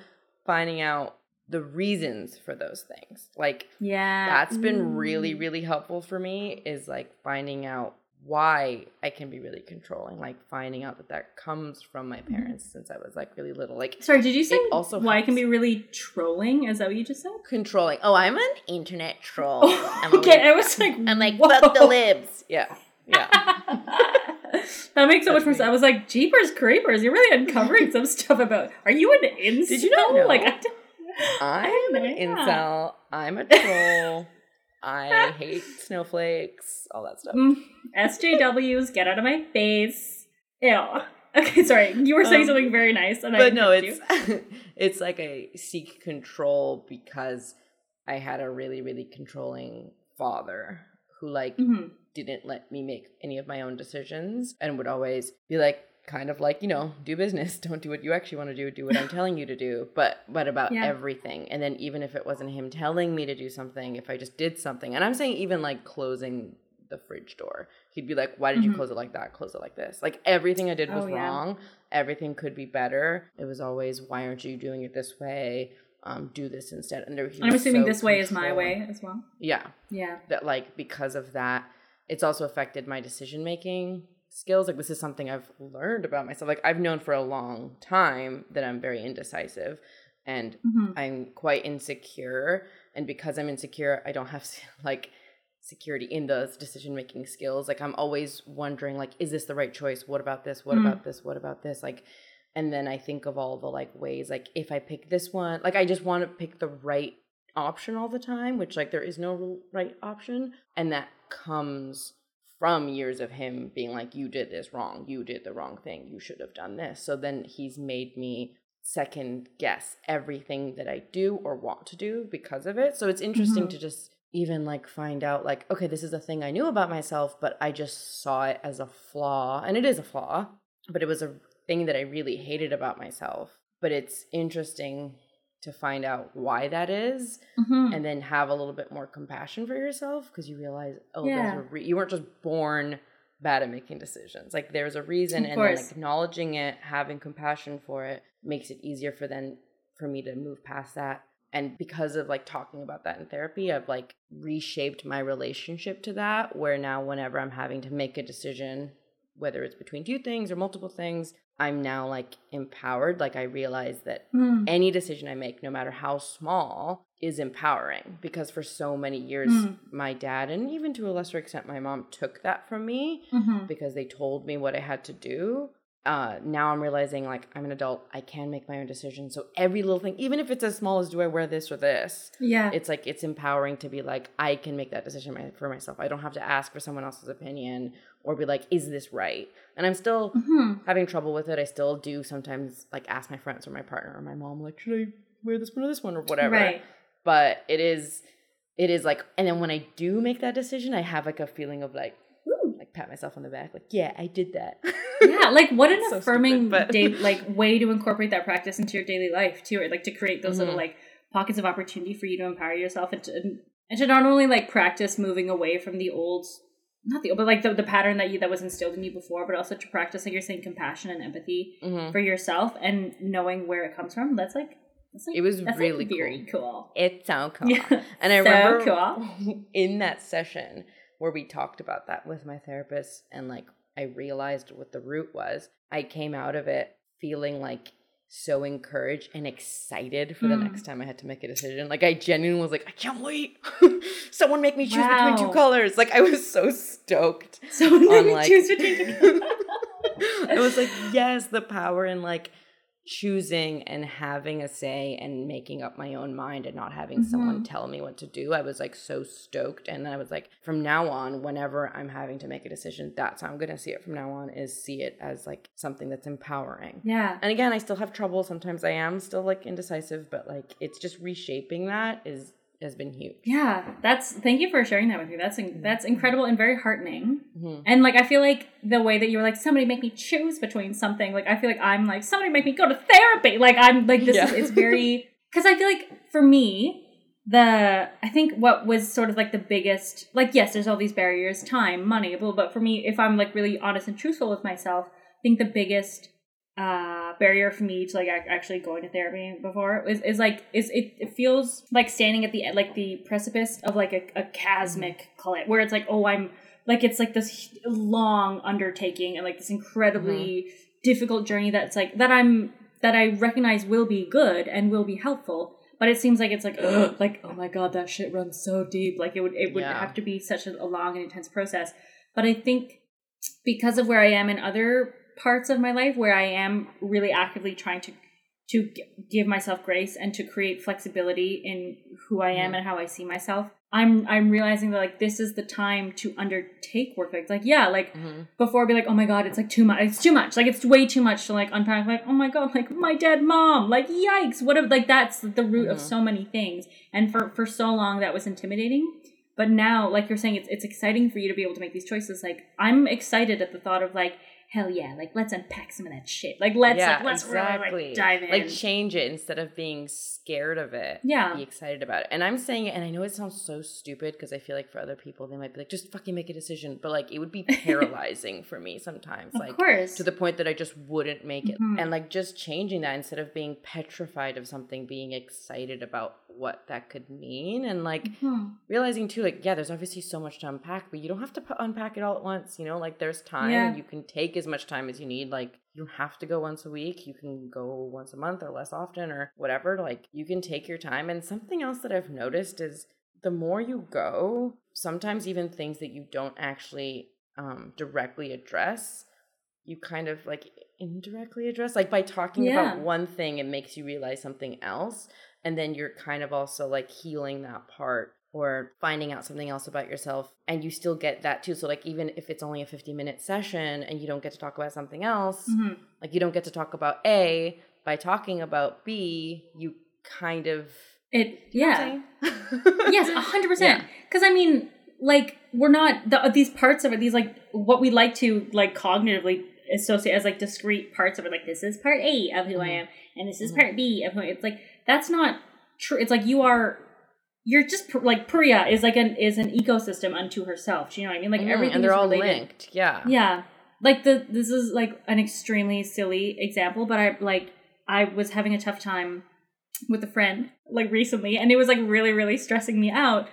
finding out the reasons for those things. Like Yeah. that's been really Mm. really helpful for me is like finding out why i can be really controlling like finding out that that comes from my Mm-hmm. parents since i was like really little like Sorry, did you say also why it can be really trolling? Is that what you just said? controlling oh i'm an internet troll I'm okay, I was like, i'm like whoa. fuck the libs yeah yeah that makes so much more sense. I was like, Jeepers Creepers, you're really uncovering some stuff about. Are you an incel? Did you not know? Like, I don't- i'm an Yeah. incel i'm a troll i hate snowflakes all that stuff Mm, SJWs, get out of my face. Ew. Okay, sorry. You were saying Um, something very nice, and I but no, it's it's like I seek control because I had a really really controlling father who like Mhm. didn't let me make any of my own decisions and would always be like kind of like you know do business. Don't do what you actually want to do do what i'm telling you to do but but about Yeah. everything. And then even if it wasn't him telling me to do something if i just did something and i'm saying even like closing the fridge door he'd be like why did you Mhm. close it like that? Close it like this. Like everything i did was Oh, yeah. wrong. Everything could be better. It was always why aren't you doing it this way? Um do this instead. And there- he And I'm assuming so this way is my way as well. yeah. Yeah. that like because of that it's also affected my decision making skills like this is something i've learned about myself. Like i've known for a long time that i'm very indecisive and Mhm. i'm quite insecure. And because i'm insecure i don't have like security in those decision making skills. Like i'm always wondering like is this the right choice? What about this? What Mm. about this? What about this? Like and then i think of all the like ways like if i pick this one like i just want to pick the right option all the time which like there is no right option. And that comes from years of him being like you did this wrong. You did the wrong thing. You should have done this. So then he's made me second guess everything that i do or want to do because of it. So it's interesting Mhm. to just even like find out like okay this is a thing i knew about myself but i just saw it as a flaw. And it is a flaw but it was a thing that i really hated about myself. But it's interesting to find out why that is Mhm. and then have a little bit more compassion for yourself because you realize oh Yeah. there's a re- you weren't just born bad at making decisions like there's a reason Of and then acknowledging it having compassion for it makes it easier for then for me to move past that and because of like talking about that in therapy i've like reshaped my relationship to that where now whenever i'm having to make a decision whether it's between two things or multiple things i'm now like empowered like i realize that Mm. any decision I make, no matter how small, is empowering because for so many years, Mm. my dad and even to a lesser extent, my mom took that from me Mhm. because they told me what I had to do. Uh, now I'm realizing like I'm an adult, I can make my own decisions. So every little thing, even if it's as small as do I wear this or this, Yeah. it's like it's empowering to be like I can make that decision my, for myself. I don't have to ask for someone else's opinion or be like, is this right? And I'm still Mhm. having trouble with it. I still do sometimes like ask my friends or my partner or my mom like, should I wear this one or this one or whatever. Right. But it is it is like and then when I do make that decision, I have like a feeling of like Woo. like pat myself on the back, like, yeah, I did that. yeah, like what an So affirming stupid, day, like way to incorporate that practice into your daily life too, or like to create those little Mhm. like pockets of opportunity for you to empower yourself and to, and to not only like practice moving away from the old, not the old, but like the, the pattern that you that was instilled in you before, but also to practice like you're saying compassion and empathy Mhm. for yourself and knowing where it comes from. That's like like It was really like, very cool. It's so cool. Yeah, And I so remember cool. in that session where we talked about that with my therapist and like I realized what the root was, I came out of it feeling like so encouraged and excited for the Mm. next time I had to make a decision. Like I genuinely was like, I can't wait. Someone make me choose between two colors. Like I was so stoked. So when on, you like- choose between two colors. I was like, yes, the power in like choosing and having a say and making up my own mind and not having someone Mhm. tell me what to do. I was like so stoked. And I was like, from now on, whenever I'm having to make a decision, that's how I'm going to see it from now on is see it as like something that's empowering. Yeah. And again, I still have trouble. Sometimes I am still like indecisive, but like it's just reshaping that is has been huge. Yeah, that's thank you for sharing that with me. That's in, that's incredible and very heartening. Mhm. And like I feel like the way that you were like somebody make me choose between something, like I feel like I'm like somebody make me go to therapy. Like I'm like this Yeah. is it's very cuz I feel like for me the I think what was sort of like the biggest like yes, there's all these barriers, time, money, blah, blah, but for me if I'm like really honest and truthful with myself, I think the biggest uh barrier for me to like actually going to therapy before is, is like is it, it feels like standing at the like the precipice of like a, a chasmic cliff where it's like oh i'm like it's like this long undertaking and like this incredibly difficult journey that's like that i'm that i recognize will be good and will be helpful but it seems like it's like ugh, like oh my god that shit runs so deep. Like it would it would Yeah. have to be such a, a long and intense process. But i think because of where I am in other parts of my life where I am really actively trying to to give myself grace and to create flexibility in who I am Mhm. and how I see myself. I'm I'm realizing that like this is the time to undertake work. Like, like yeah, like Mm-hmm. before I'd be like, oh my god, it's like too much. It's too much. Like it's way too much to like unpack. Like oh my god, like my dead mom. Like yikes. What if like that's the root of Mhm. so many things. And for for so long that was intimidating. But now, like you're saying, it's it's exciting for you to be able to make these choices. Like I'm excited at the thought of like hell yeah, like let's unpack some of that shit. Like let's like, let's really like dive in. Like change it instead of being scared of it. Yeah. Be excited about it. And I'm saying it, and I know it sounds so stupid because I feel like for other people they might be like, just fucking make a decision. But like it would be paralyzing for me sometimes. of like course. to the point that I just wouldn't make it. Mhm. And like just changing that instead of being petrified of something, being excited about what that could mean. And like Mhm. realizing too, like, yeah, there's obviously so much to unpack, but you don't have to pu- unpack it all at once. You know, like there's time Yeah. and you can take as much time as you need. Like you have to go once a week. You can go once a month or less often or whatever. Like you can take your time. And something else that I've noticed is the more you go, sometimes even things that you don't actually um, directly address, you kind of like indirectly address. Like by talking Yeah. about one thing, it makes you realize something else. And then you're kind of also like healing that part or finding out something else about yourself. And you still get that too. So, like, even if it's only a 50 minute session and you don't get to talk about something else, Mhm. like, you don't get to talk about A, by talking about B, you kind of. It You know what yeah. Yes, a hundred percent. Yeah. Because I mean, like, we're not the, these parts of it. These like what we like to like cognitively associate as like discrete parts of it. Like this is part A of who I Mhm. am, and this is Mhm. part B of who. I It's like that's not true. It's like you are. You're just pr- like Pariya is like an is an ecosystem unto herself. Do you know what I mean? Like Mhm, everything and they're is all related. linked. Yeah. Yeah. Like the this is like an extremely silly example, but I like I was having a tough time with a friend like recently and it was like really really stressing me out.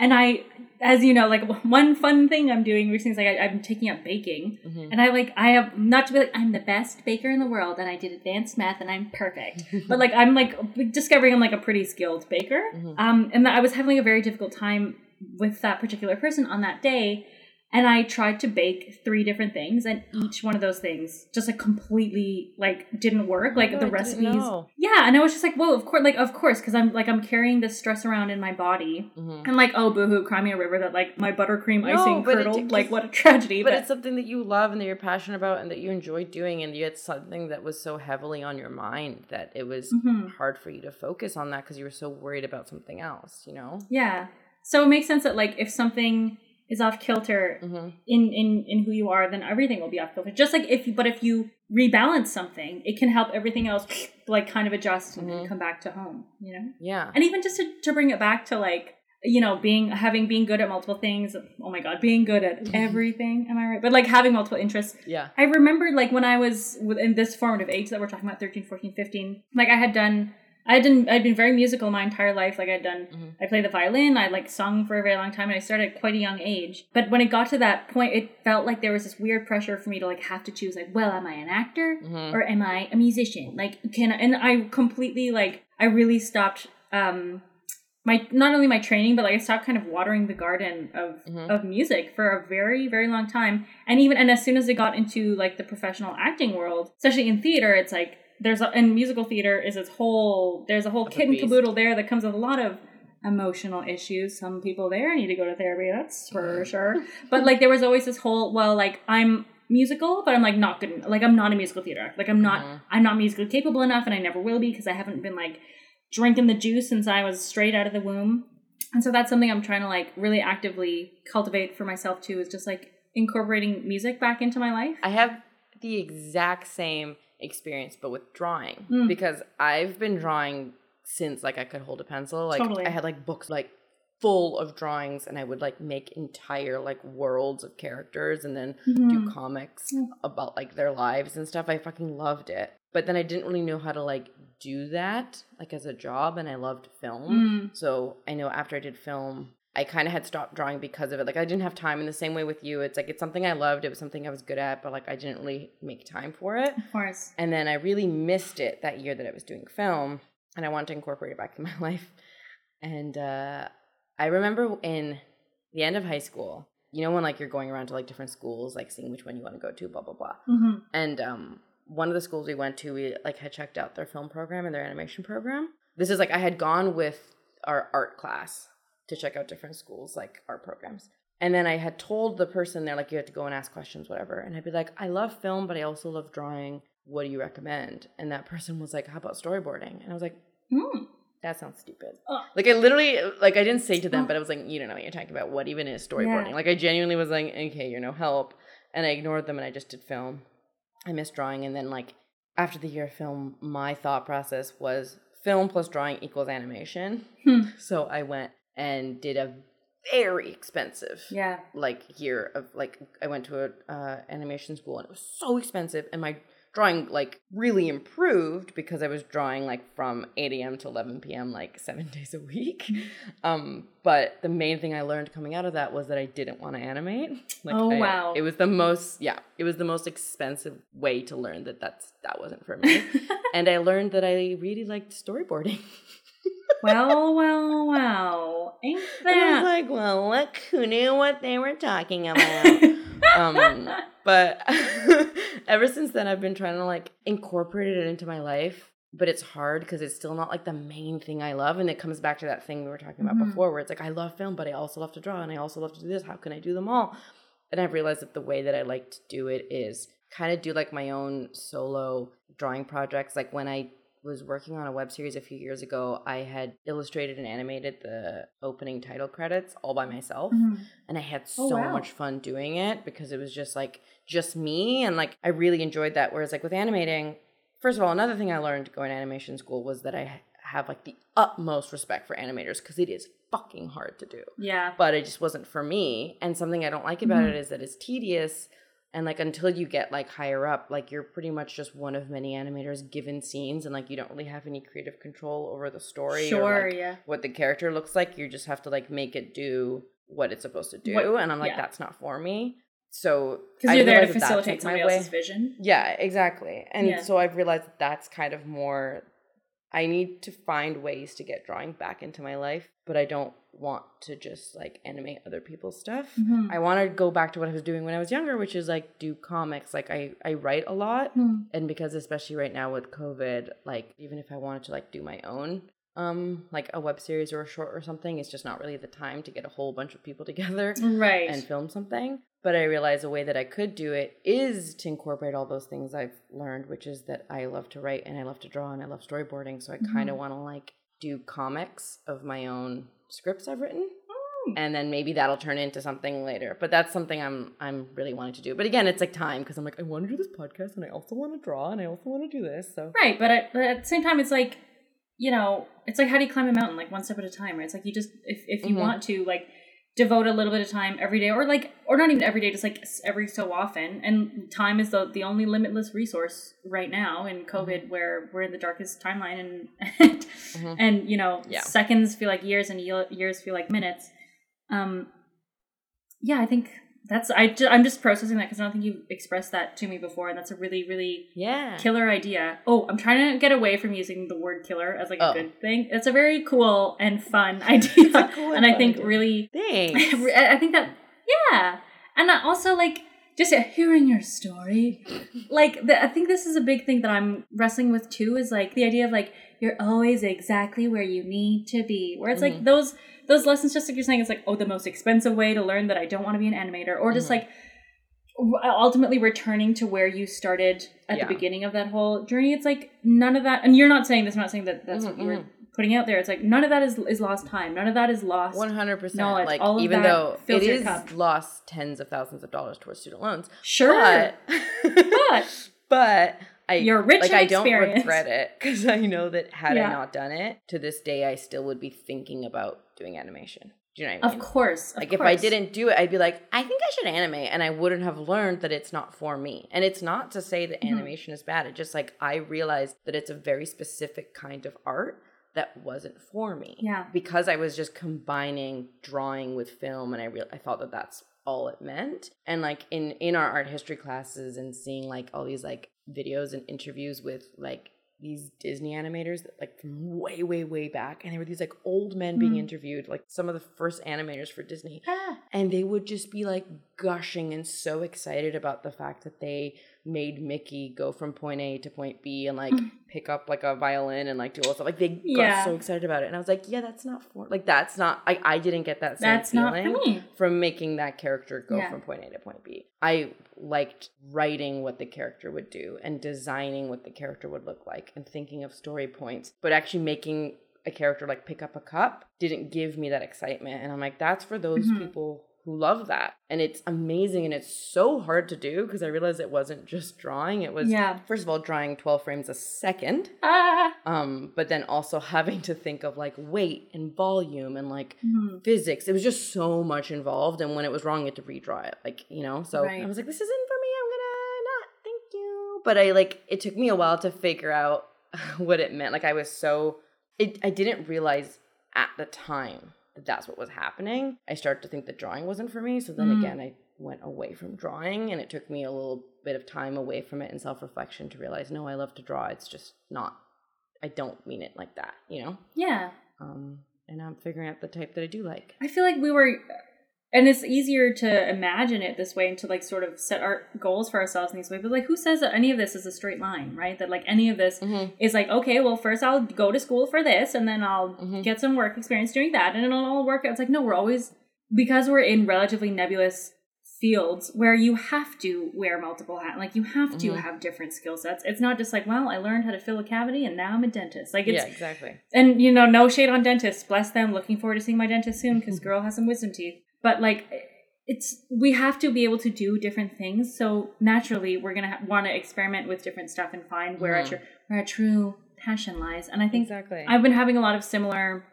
And I as you know, like one fun thing I'm doing recently is like I, I'm taking up baking. Mhm. And I like I have not to be like I'm the best baker in the world and I did advanced math and I'm perfect. but like I'm like discovering I'm like a pretty skilled baker. Mhm. Um and I was having a very difficult time with that particular person on that day and I tried to bake three different things and each one of those things just like completely like didn't work like Oh, the didn't recipes yeah and I was just like whoa of course like of course because I'm like I'm carrying this stress around in my body Mhm. and like oh boohoo cry me a river that like my buttercream No, icing but it- curdled like what a tragedy But but, it's something that you love and that you're passionate about and that you enjoy doing, and yet something that was so heavily on your mind that it was Mhm. hard for you to focus on that because you were so worried about something else, you know? yeah so it makes sense that like if something is off kilter Mm-hmm. in in in who you are, then everything will be off kilter. Just like if, but if you rebalance something, it can help everything else like kind of adjust and Mhm. come back to home. You know, Yeah. and even just to to bring it back to like you know being having being good at multiple things. Oh my god, being good at everything. Am I right? But like having multiple interests. Yeah. I remembered like when I was within this formative age that we're talking about 13, 14, 15, like I had done I done I'd been very musical my entire life. Like I'd done Mhm. I played the violin, I like sung for a very long time and I started at quite a young age. But when it got to that point it felt like there was this weird pressure for me to like have to choose like, well, am I an actor Mhm. or am I a musician? Like can I, and I completely like I really stopped um my not only my training but like I stopped kind of watering the garden of Mhm. of music for a very very long time and even and as soon as it got into like the professional acting world especially in theater it's like there's a and musical theater is its whole there's a whole a kit and caboodle there that comes with a lot of emotional issues. Some people there need to go to therapy that's for sure. But like there was always this whole well like i'm musical but i'm like not good like i'm not a musical theater actor. like i'm not Mhm. i'm not musically capable enough and i never will be because i haven't been like drinking the juice since i was straight out of the womb. And so that's something i'm trying to like really actively cultivate for myself too is just like incorporating music back into my life. I have the exact same experience, but with drawing Mm. because I've been drawing since like I could hold a pencil. Like Totally. I had like books like full of drawings, and I would like make entire like worlds of characters, and then do Mhm. comics Mm. about like their lives and stuff. I fucking loved it. But then I didn't really know how to like do that like as a job and I loved film. Mm. So I know after I did film, I kind of had stopped drawing because of it. Like I didn't have time in the same way with you. It's like it's something I loved, it was something I was good at, but like I didn't really make time for it. of course And then I really missed it that year that I was doing film and I wanted to incorporate it back in my life. And uh, I remember in the end of high school, you know, when like you're going around to like different schools, like seeing which one you want to go to, blah, blah, blah. hmm And um, one of the schools we went to, we like had checked out their film program and their animation program. This is like I had gone with our art class to check out different schools like art programs. And then I had told the person there, like, you had to go and ask questions, whatever. And I'd be like, I love film, but I also love drawing. What do you recommend? And that person was like, How about storyboarding? And I was like, Hmm. That sounds stupid. Oh. Like, I literally, like, I didn't say to them, but I was like, You don't know what you're talking about. What even is storyboarding? Yeah. Like, I genuinely was like, Okay, you're no help. And I ignored them and I just did film. I missed drawing. And then, like, after the year of film, my thought process was film plus drawing equals animation. Hmm. So I went and did a very expensive Yeah. like year of like I went to a uh, animation school and it was so expensive and my drawing like really improved because I was drawing like from 8 a.m. to 11 p.m. like seven days a week. Um, but the main thing I learned coming out of that was that I didn't want to animate. Like, Oh, I- wow. It was the most yeah, it was the most expensive way to learn that that's that wasn't for me. and I learned that I really liked storyboarding. well, well, well. Ain't And I was that? like, well, look who knew what they were talking about. um, but ever since then, I've been trying to like incorporate it into my life. But it's hard because it's still not like the main thing I love. And it comes back to that thing we were talking about Mhm. before, where it's like, I love film, but I also love to draw and I also love to do this. How can I do them all? And I've realized that the way that I like to do it is kind of do like my own solo drawing projects. Like when I was working on a web series a few years ago, I had illustrated and animated the opening title credits all by myself. Mhm. And I had Oh, so wow. much fun doing it because it was just like just me. And like I really enjoyed that. Whereas like with animating, first of all, another thing I learned going to animation school was that I have like the utmost respect for animators because it is fucking hard to do Yeah. but it just wasn't for me. And something I don't like about Mhm. it is that it's tedious. And like until you get like higher up, like you're pretty much just one of many animators given scenes, and like you don't really have any creative control over the story Sure. or like, yeah. what the character looks like. You just have to like make it do what it's supposed to do. What- and I'm like, yeah. that's not for me. So Because you're there to that that facilitate my somebody way- else's vision. yeah, exactly. And Yeah. so I've realized that that's kind of more I need to find ways to get drawing back into my life, but I don't want to just like animate other people's stuff. Mhm. I want to go back to what I was doing when I was younger, which is like do comics. Like I I write a lot Hmm. and because especially right now with covid like even if i wanted to like do my own um like a web series or a short or something it's just not really the time to get a whole bunch of people together Right. and film something but i realized a way that i could do it is to incorporate all those things i've learned which is that i love to write and i love to draw and i love storyboarding so i kind of Mhm. want to like do comics of my own scripts i've written Hmm. and then maybe that'll turn into something later. But that's something I'm I'm really wanting to do. But again, it's like time because I'm like I want to do this podcast and I also want to draw and I also want to do this. So Right, but at, but at the same time, it's like, you know, it's like how do you climb a mountain, like one step at a time, right? It's like you just, if, if you Mhm. want to, like, devote a little bit of time every day, or like, or not even every day, just like every so often. And time is the the only limitless resource right now in COVID, where we're in the darkest timeline, and and, Mhm. and you know, Yeah. seconds feel like years, and years feel like minutes. Um, yeah, I think. That's I. Ju- I'm just processing that because I don't think you expressed that to me before, and that's a really, really yeah, killer idea. Oh, I'm trying to get away from using the word killer as like a Oh. good thing. It's a very cool and fun idea, a cool and I fun think idea. really, thanks. I think that yeah, and I also like just hearing your story. Like the, I think this is a big thing that I'm wrestling with too. Is like the idea of like you're always exactly where you need to be. Where it's like Mhm. those those lessons, just like you're saying, it's like oh the most expensive way to learn that I don't want to be an animator, or just Mhm. like ultimately returning to where you started at Yeah. the beginning of that whole journey it's like none of that and you're not saying this I'm not saying that that's Mhm, what you were mhm. Putting out there it's like none of that is is lost time none of that is lost One hundred percent. Like all even though it is cup. lost tens of thousands of dollars towards student loans, sure but but but I You're rich like I don't experience. regret it because I know that had Yeah. I not done it, to this day I still would be thinking about doing animation. Do you know what I mean? of course of like if I didn't do it, I'd be like, I think I should animate, and I wouldn't have learned that it's not for me. And it's not to say that Mhm. animation is bad. It's just like I realized that it's a very specific kind of art that wasn't for me. Yeah. Because I was just combining drawing with film, and I real I thought that that's all it meant. And like in in our art history classes, and seeing like all these like videos and interviews with like these Disney animators that like from way, way, way back. And they were these like old men being Mhm. interviewed, like some of the first animators for Disney. Ah, And they would just be like gushing and so excited about the fact that they made Mickey go from point A to point B and like Mm. pick up like a violin and like do all stuff. Like they Yeah. got so excited about it, and I was like, yeah, that's not for like that's not. I I didn't get that same That's feeling from making that character go Yeah. from point A to point B. I liked writing what the character would do and designing what the character would look like and thinking of story points, but actually making a character like pick up a cup didn't give me that excitement. And I'm like, that's for those Mhm. people who love that. And it's amazing and it's so hard to do because I realized it wasn't just drawing. It was Yeah. first of all drawing 12 frames a second Ah. um but then also having to think of like weight and volume and like Mhm. physics it was just so much involved and when it was wrong you had to redraw it like you know so Right. i was like this isn't for me i'm gonna not thank you but i like it took me a while to figure out what it meant like i was so it i didn't realize at the time that that's what was happening i started to think that drawing wasn't for me so then Mm. again i went away from drawing and it took me a little bit of time away from it and self-reflection to realize no i love to draw it's just not i don't mean it like that you know Yeah. um and i'm figuring out the type that i do like I feel like we were, and it's easier to imagine it this way and to like sort of set our goals for ourselves in these ways. But like, who says that any of this is a straight line, right? That like any of this mm-hmm. is like, okay, well, first I'll go to school for this, and then I'll Mhm. get some work experience doing that, and it'll all work out. It's like, no, we're always because we're in relatively nebulous fields where you have to wear multiple hats like you have to Mhm. have different skill sets it's not just like well i learned how to fill a cavity and now i'm a dentist like it's yeah exactly and you know no shade on dentists bless them looking forward to seeing my dentist soon because girl has some wisdom teeth but like it's we have to be able to do different things so naturally we're gonna ha- want to experiment with different stuff and find where our, Mhm. tr- where our true passion lies and i think exactly i've been having a lot of similar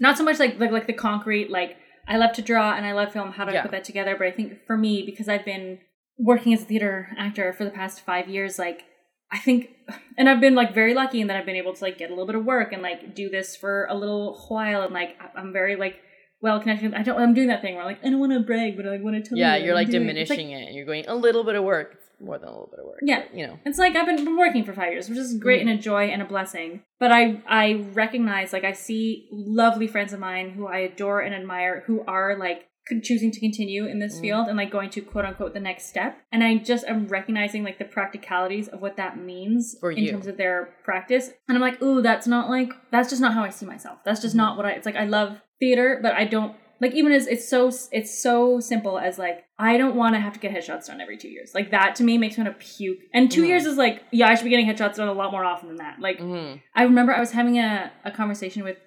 not so much like like, like the concrete like i love to draw and i love film how do i Yeah. put that together but i think for me because i've been working as a theater actor for the past five years like i think and i've been like very lucky in that i've been able to like get a little bit of work and like do this for a little while and like i'm very like well connected i don't i'm doing that thing where like i don't want to brag but i want to tell yeah you you're like doing it. Diminishing it and you're going a little bit of work it's more than a little bit of work Yeah. but, you know It's like I've been, been working for five years, which is great and a joy and a blessing. But I I recognize like I see lovely friends of mine who I adore and admire who are like choosing to continue in this Mm. field and like going to quote unquote the next step. And I just am recognizing like the practicalities of what that means For in you. terms of their practice. And I'm like, ooh, that's not like that's just not how I see myself. That's just Mhm. not what I. It's like I love theater, but I don't like even as it's so it's so simple as like I don't want to have to get headshots done every two years. Like that to me makes me want to puke. And 2 Mhm. years is like yeah, I should be getting headshots done a lot more often than that. Like hmm I remember I was having a, a conversation with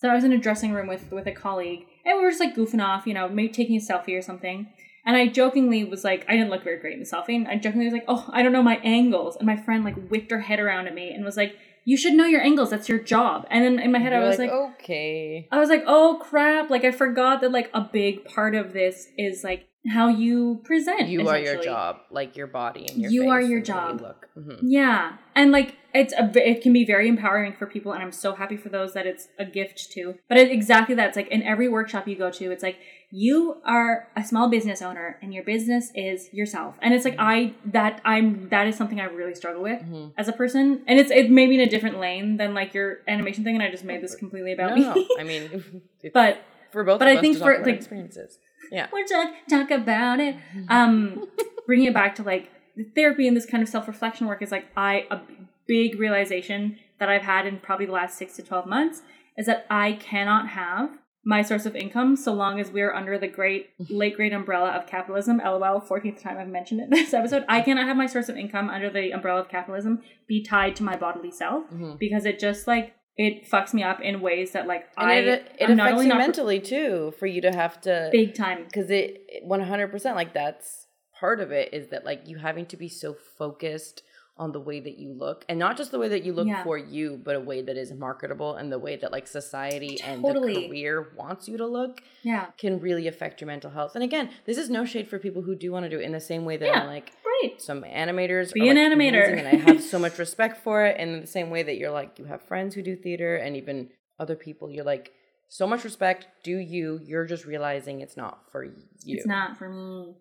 so I was in a dressing room with with a colleague and we were just like goofing off, you know, maybe taking a selfie or something. And I jokingly was like, I didn't look very great in the selfie. And I jokingly was like, oh, I don't know my angles. And my friend like whipped her head around at me and was like, you should know your angles. That's your job. And then in my head, I You're was like, okay I was like, oh crap! Like I forgot that like a big part of this is like how you present. you are your job like your body and your You are your way you job. look hmm Yeah, and like it's a it can be very empowering for people, and I'm so happy for those that it's a gift to. But it, exactly that, it's like in every workshop you go to, it's like you are a small business owner, and your business is yourself. And it's like I that I'm that is something I really struggle with hmm as a person, and it's it may be in a different lane than like your animation thing, and I just made this completely about no, me. no. i mean but for both but of I us think for, like- experiences yeah we're talk talk about it. Um, bringing it back to like therapy and this kind of self reflection work is like I a big realization that I've had in probably the last six to twelve months is that I cannot have my source of income so long as we're under the great late great umbrella of capitalism. LOL, fourteenth time I've mentioned it in this episode. I cannot have my source of income under the umbrella of capitalism be tied to my bodily self Mhm. because it just like it fucks me up in ways that like and I it, it am not only you not pre- mentally too for you to have to big time. because it it- 100% like that's part of it is that like you having to be so focused on the way that you look and not just the way that you look Yeah. for you but a way that is marketable and the way that like society and the career wants you to look Yeah, can really affect your mental health and again this is no shade for people who do want to do it in the same way that Yeah. i'm like right. some animators Be are, an like, animator. and i have so much respect for it and in the same way that you're like you have friends who do theater and even other people you're like so much respect do you you're just realizing it's not for you It's not for me.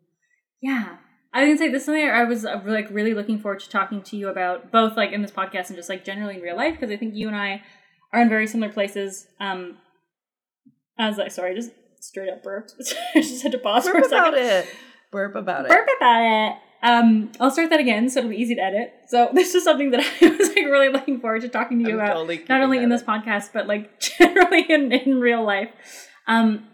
Yeah. I was gonna say this is something I was uh, like really looking forward to talking to you about, both like in this podcast and just like generally in real life, because I think you and I are in very similar places. Um, as I sorry, just straight up burped. I just had to pause for a burp second. about it burp about it Burp about it. Um, I'll start that again, so it'll be easy to edit. So this is something that I was like really looking forward to talking to you I'm about, totally not only in this podcast, but like generally in, in real life. Um,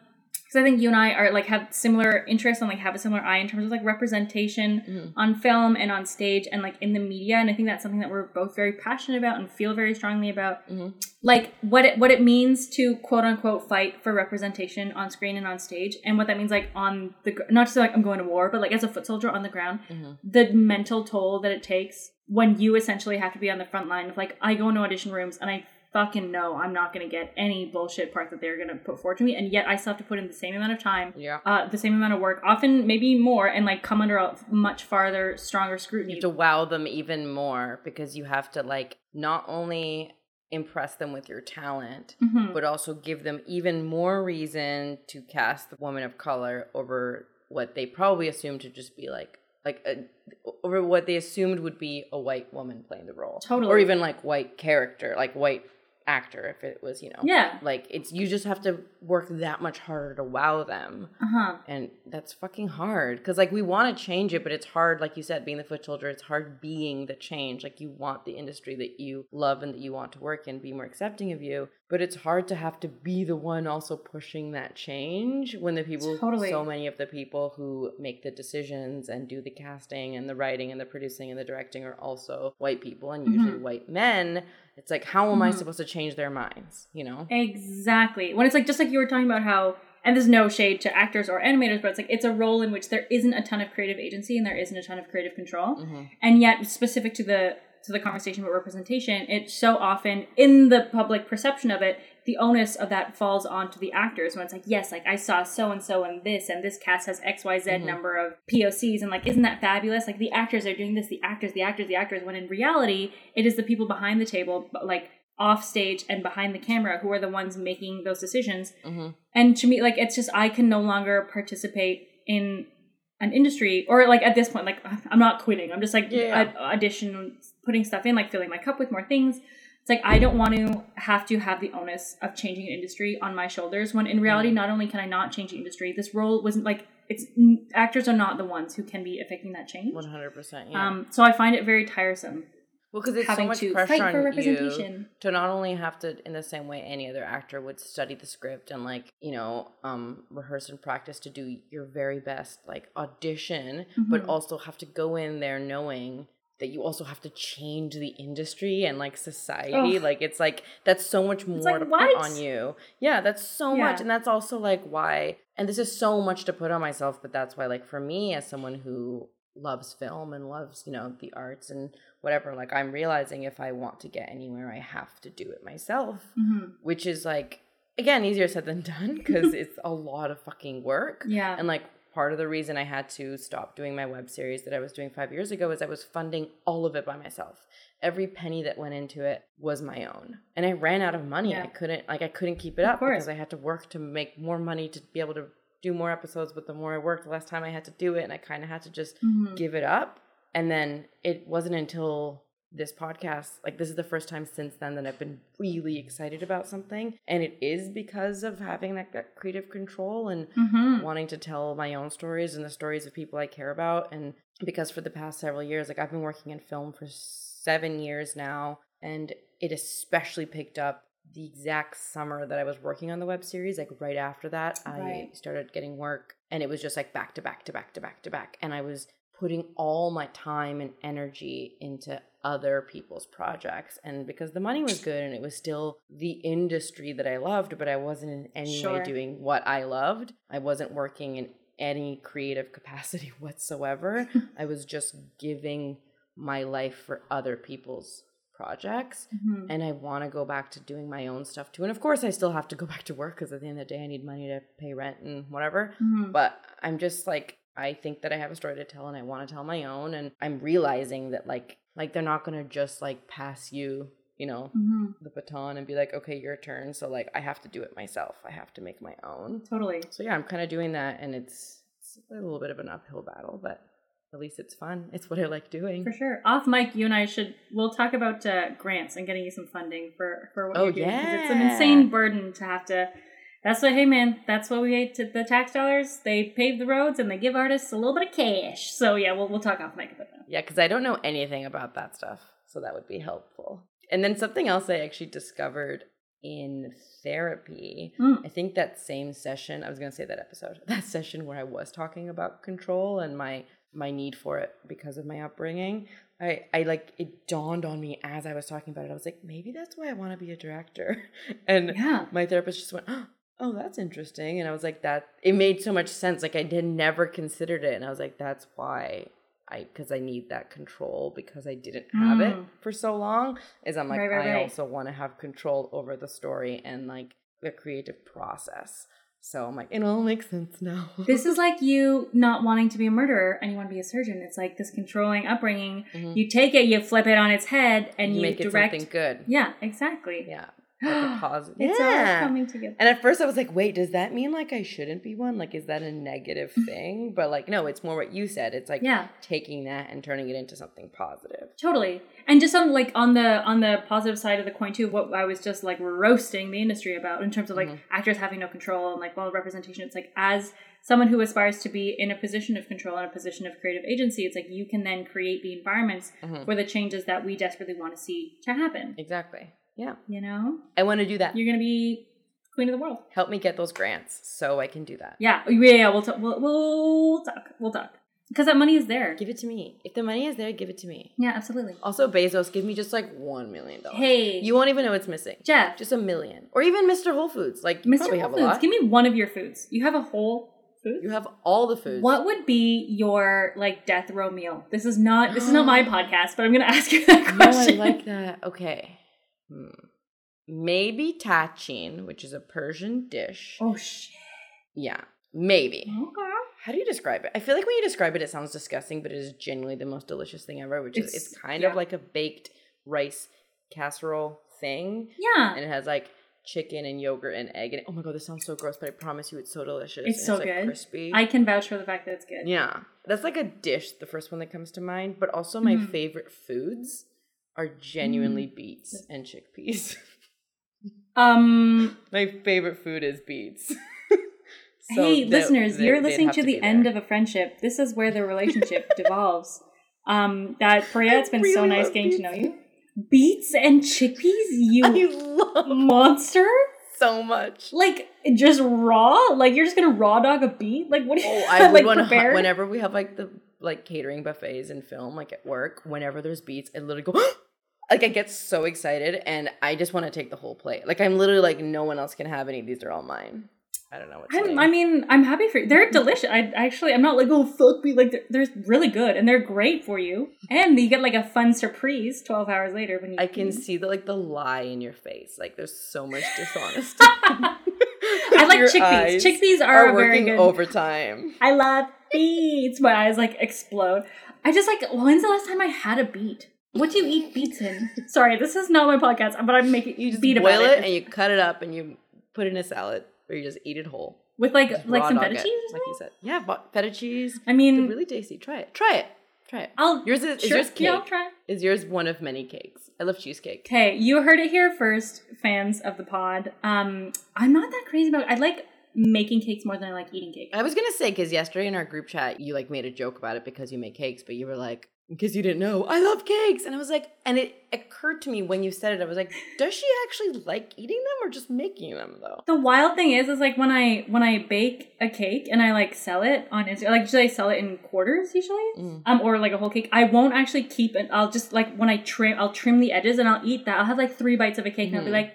because I think you and I are like have similar interests and like have a similar eye in terms of like representation Mhm. on film and on stage and like in the media. And I think that's something that we're both very passionate about and feel very strongly about. Mhm. Like what it what it means to quote unquote fight for representation on screen and on stage, and what that means like on the not just like I'm going to war, but like as a foot soldier on the ground, Mhm. the mental toll that it takes when you essentially have to be on the front line of like I go into audition rooms and I fucking know I'm not going to get any bullshit part that they're going to put forward to me and yet I still have to put in the same amount of time Yeah. uh, the same amount of work often maybe more and like come under a much farther stronger You scrutiny have to wow them even more because you have to like not only impress them with your talent, Mhm. but also give them even more reason to cast the woman of color over what they probably assumed to just be like like a, over what they assumed would be a white woman playing the role, Totally. or even like white character, like white actor if it was you know yeah. like it's you just have to work that much harder to wow them. Uh-huh. And that's fucking hard because like we want to change it but it's hard like you said being the foot soldier it's hard being the change. Like you want the industry that you love and that you want to work in be more accepting of you but it's hard to have to be the one also pushing that change when the people Totally. so many of the people who make the decisions and do the casting and the writing and the producing and the directing are also white people and usually Mhm. white men it's like how am i Mhm. supposed to change their minds you know Exactly. When it's like just like you were talking about how and there's no shade to actors or animators, but it's like it's a role in which there isn't a ton of creative agency and there isn't a ton of creative control. Mhm. And yet specific to the to the conversation about representation, it's so often in the public perception of it, the onus of that falls onto the actors when it's like, yes, like I saw so and so and this and this cast has XYZ Mhm. number of POCs and like isn't that fabulous? Like the actors are doing this, the actors, the actors, the actors, when in reality it is the people behind the table, but like off stage and behind the camera who are the ones making those decisions. Mhm. And to me, like it's just I can no longer participate in an industry or like at this point, like I'm not quitting. I'm just like Yeah. a- audition, putting stuff in, like filling my cup with more things. It's like I don't want to have to have the onus of changing an industry on my shoulders. When in reality, not only can I not change the industry, this role wasn't like it's actors are not the ones who can be affecting that change. 100% yeah Um, so I find it very tiresome Well, because it's so having much to pressure for on representation. you to not only have to, in the same way any other actor would study the script and like you know, um, rehearse and practice to do your very best, like audition, but Mhm. also have to go in there knowing that you also have to change the industry and like society. Ugh. Like it's like that's so much more like, to what? put on you. Yeah, that's so Yeah. much, and that's also like why. And this is so much to put on myself, but that's why, like for me, as someone who loves film and loves you know the arts and whatever like i'm realizing if i want to get anywhere i have to do it myself Mhm. which is like again easier said than done because it's a lot of fucking work Yeah. and like part of the reason i had to stop doing my web series that i was doing five years ago is i was funding all of it by myself every penny that went into it was my own and i ran out of money Yeah. i couldn't like i couldn't keep it Of up course. because i had to work to make more money to be able to do more episodes but the more i worked the less time i had to do it and i kind of had to just Mhm. give it up. And then it wasn't until this podcast, like this is the first time since then that I've been really excited about something. And it is because of having that, that creative control and Mhm. wanting to tell my own stories and the stories of people I care about. And because for the past several years, like I've been working in film for seven years now, and it especially picked up the exact summer that I was working on the web series. Like right after that, I started getting work, and it was just like back to back to back to back to back. And I was putting all my time and energy into other people's projects. And because the money was good and it was still the industry that I loved, but I wasn't in any way doing what I loved, I wasn't working in any creative capacity whatsoever. I was just giving my life for other people's projects Mhm. and I want to go back to doing my own stuff too. And of course, I still have to go back to work because at the end of the day, I need money to pay rent and whatever. Mhm. But I'm just like, I think that I have a story to tell and I want to tell my own. And I'm realizing that like, like they're not gonna just like pass you, you know, Mhm. the baton and be like, okay, your turn. So like, I have to do it myself. I have to make my own. Totally. So yeah, I'm kind of doing that, and it's, it's a little bit of an uphill battle, but at least it's fun. It's what I like doing. For sure. Off mic, you and I should we'll talk about uh, grants and getting you some funding for for what Oh, you're doing. 'cause It's an insane burden to have to That's what, hey man, that's what we hate. To, the tax dollars, they pave the roads and they give artists a little bit of cash. So yeah, we'll, we'll talk off mic about that. Yeah, because I don't know anything about that stuff. So that would be helpful. And then something else I actually discovered in therapy. Mm. I think that same session, I was going to say that episode, that session where I was talking about control and my my need for it because of my upbringing. I, I like it dawned on me as I was talking about it. I was like, maybe that's why I want to be a director. And Yeah. my therapist just went, Oh, that's interesting. And I was like, that it made so much sense. Like I did never considered it. And I was like, that's why I because I need that control because I didn't have it Mm. for so long. Is I'm like, Right, right, I right. also want to have control over the story and like the creative process. So I'm like, it all makes sense now. This is like you not wanting to be a murderer and you want to be a surgeon. It's like this controlling upbringing. Mhm. You take it, you flip it on its head, and you, make it direct. something good. Yeah, exactly. Yeah. Like a positive. It's yeah. all coming together. And at first I was like, wait, does that mean like I shouldn't be one? Like, is that a negative thing? But like, no, it's more what you said. It's like Yeah. taking that and turning it into something positive. Totally. And just on like on the on the positive side of the coin too, what I was just like roasting the industry about in terms of like Mhm. actors having no control and like well representation. It's like as someone who aspires to be in a position of control and a position of creative agency, it's like you can then create the environments Mhm. for the changes that we desperately want to see to happen. Exactly. Yeah. You know? I want to do that. You're gonna be queen of the world. Help me get those grants so I can do that. Yeah, oh, yeah, yeah. We'll talk. We'll, we'll talk. We'll talk. Because that money is there. Give it to me. If the money is there, give it to me. Yeah, absolutely. Also, Bezos, give me just like one million dollars. Hey, You won't even know it's missing. Jeff, Just a million. Or even Mr. Whole Foods. Like, Mr. Whole have a Foods, lot. give me one of your foods. You have a whole food. You have all the foods. What would be your like death row meal? This is not this is not my podcast, but I'm gonna ask you that question. No, I like that. Okay. Hmm. Maybe tachin, which is a Persian dish. Oh shit. Yeah, maybe. Okay. How do you describe it? I feel like when you describe it, it sounds disgusting, but it is genuinely the most delicious thing ever. Which is It's- it's kind yeah. of like a baked rice casserole thing, Yeah. and it has like chicken and yogurt and egg. And oh my god, this sounds so gross, but I promise you, it's so delicious. It's and so like, good. crispy. I can vouch for the fact that it's good. Yeah, that's like a dish, the first one that comes to mind. But also, my Mhm. favorite foods are genuinely Mm. beets and chickpeas. Um my favorite food is beets. hey, they- listeners, they- you're listening to the end there. of a friendship. This is where the relationship devolves. Um that Pariya, it's been so nice getting to know you. Beets and chickpeas, you monster? so much. Like just raw? Like you're just gonna raw dog a beet? Like what? do you Oh, I would like want to. prepared? Whenever we have like the like catering buffets and film, like at work, whenever there's beets, I literally go. Like I get so excited and I just want to take the whole plate. Like I'm literally like no one else can have any. These are all mine. I don't know what. to I'm, say. I mean, I'm happy for you. They're mm. delicious. I actually, I'm not like, oh fuck me. Like they're, they're really good and they're great for you. And you get like a fun surprise 12 hours later when you. I can eat. see the like the lie in your face. Like there's so much dishonesty. I like chickpeas. Chickpeas are, are a very working good. overtime. I love beets. My eyes like explode. I just like. When's the last time I had a beet? What do you eat beets in? Sorry, this is not my podcast, but I'm making You just beat boil about it it, and you cut it up and you put it in a salad or you just eat it whole. with like Just like some feta cheese or like you said. Yeah, but feta cheese. I mean, really tasty. Try it. Try it. Try it. I'll. Yours is, is yours cake. Yeah, I'll try. Is yours one of many cakes? I love cheesecake. Okay, you heard it here first, fans of the pod. Um, I'm not that crazy about. I like making cakes more than I like eating cake. I was gonna say because yesterday in our group chat you like made a joke about it because you make cakes, but you were like, because you didn't know, I love cakes, and I was like, and it occurred to me when you said it, I was like, does she actually like eating them or just making them though? The wild thing is, is like when I when I bake a cake and I like sell it on Instagram, like usually I sell it in quarters usually, Mm. um, or like a whole cake. I won't actually keep it. I'll just like when I trim, I'll trim the edges and I'll eat that. I'll have like three bites of a cake and I'll be Mhm. like,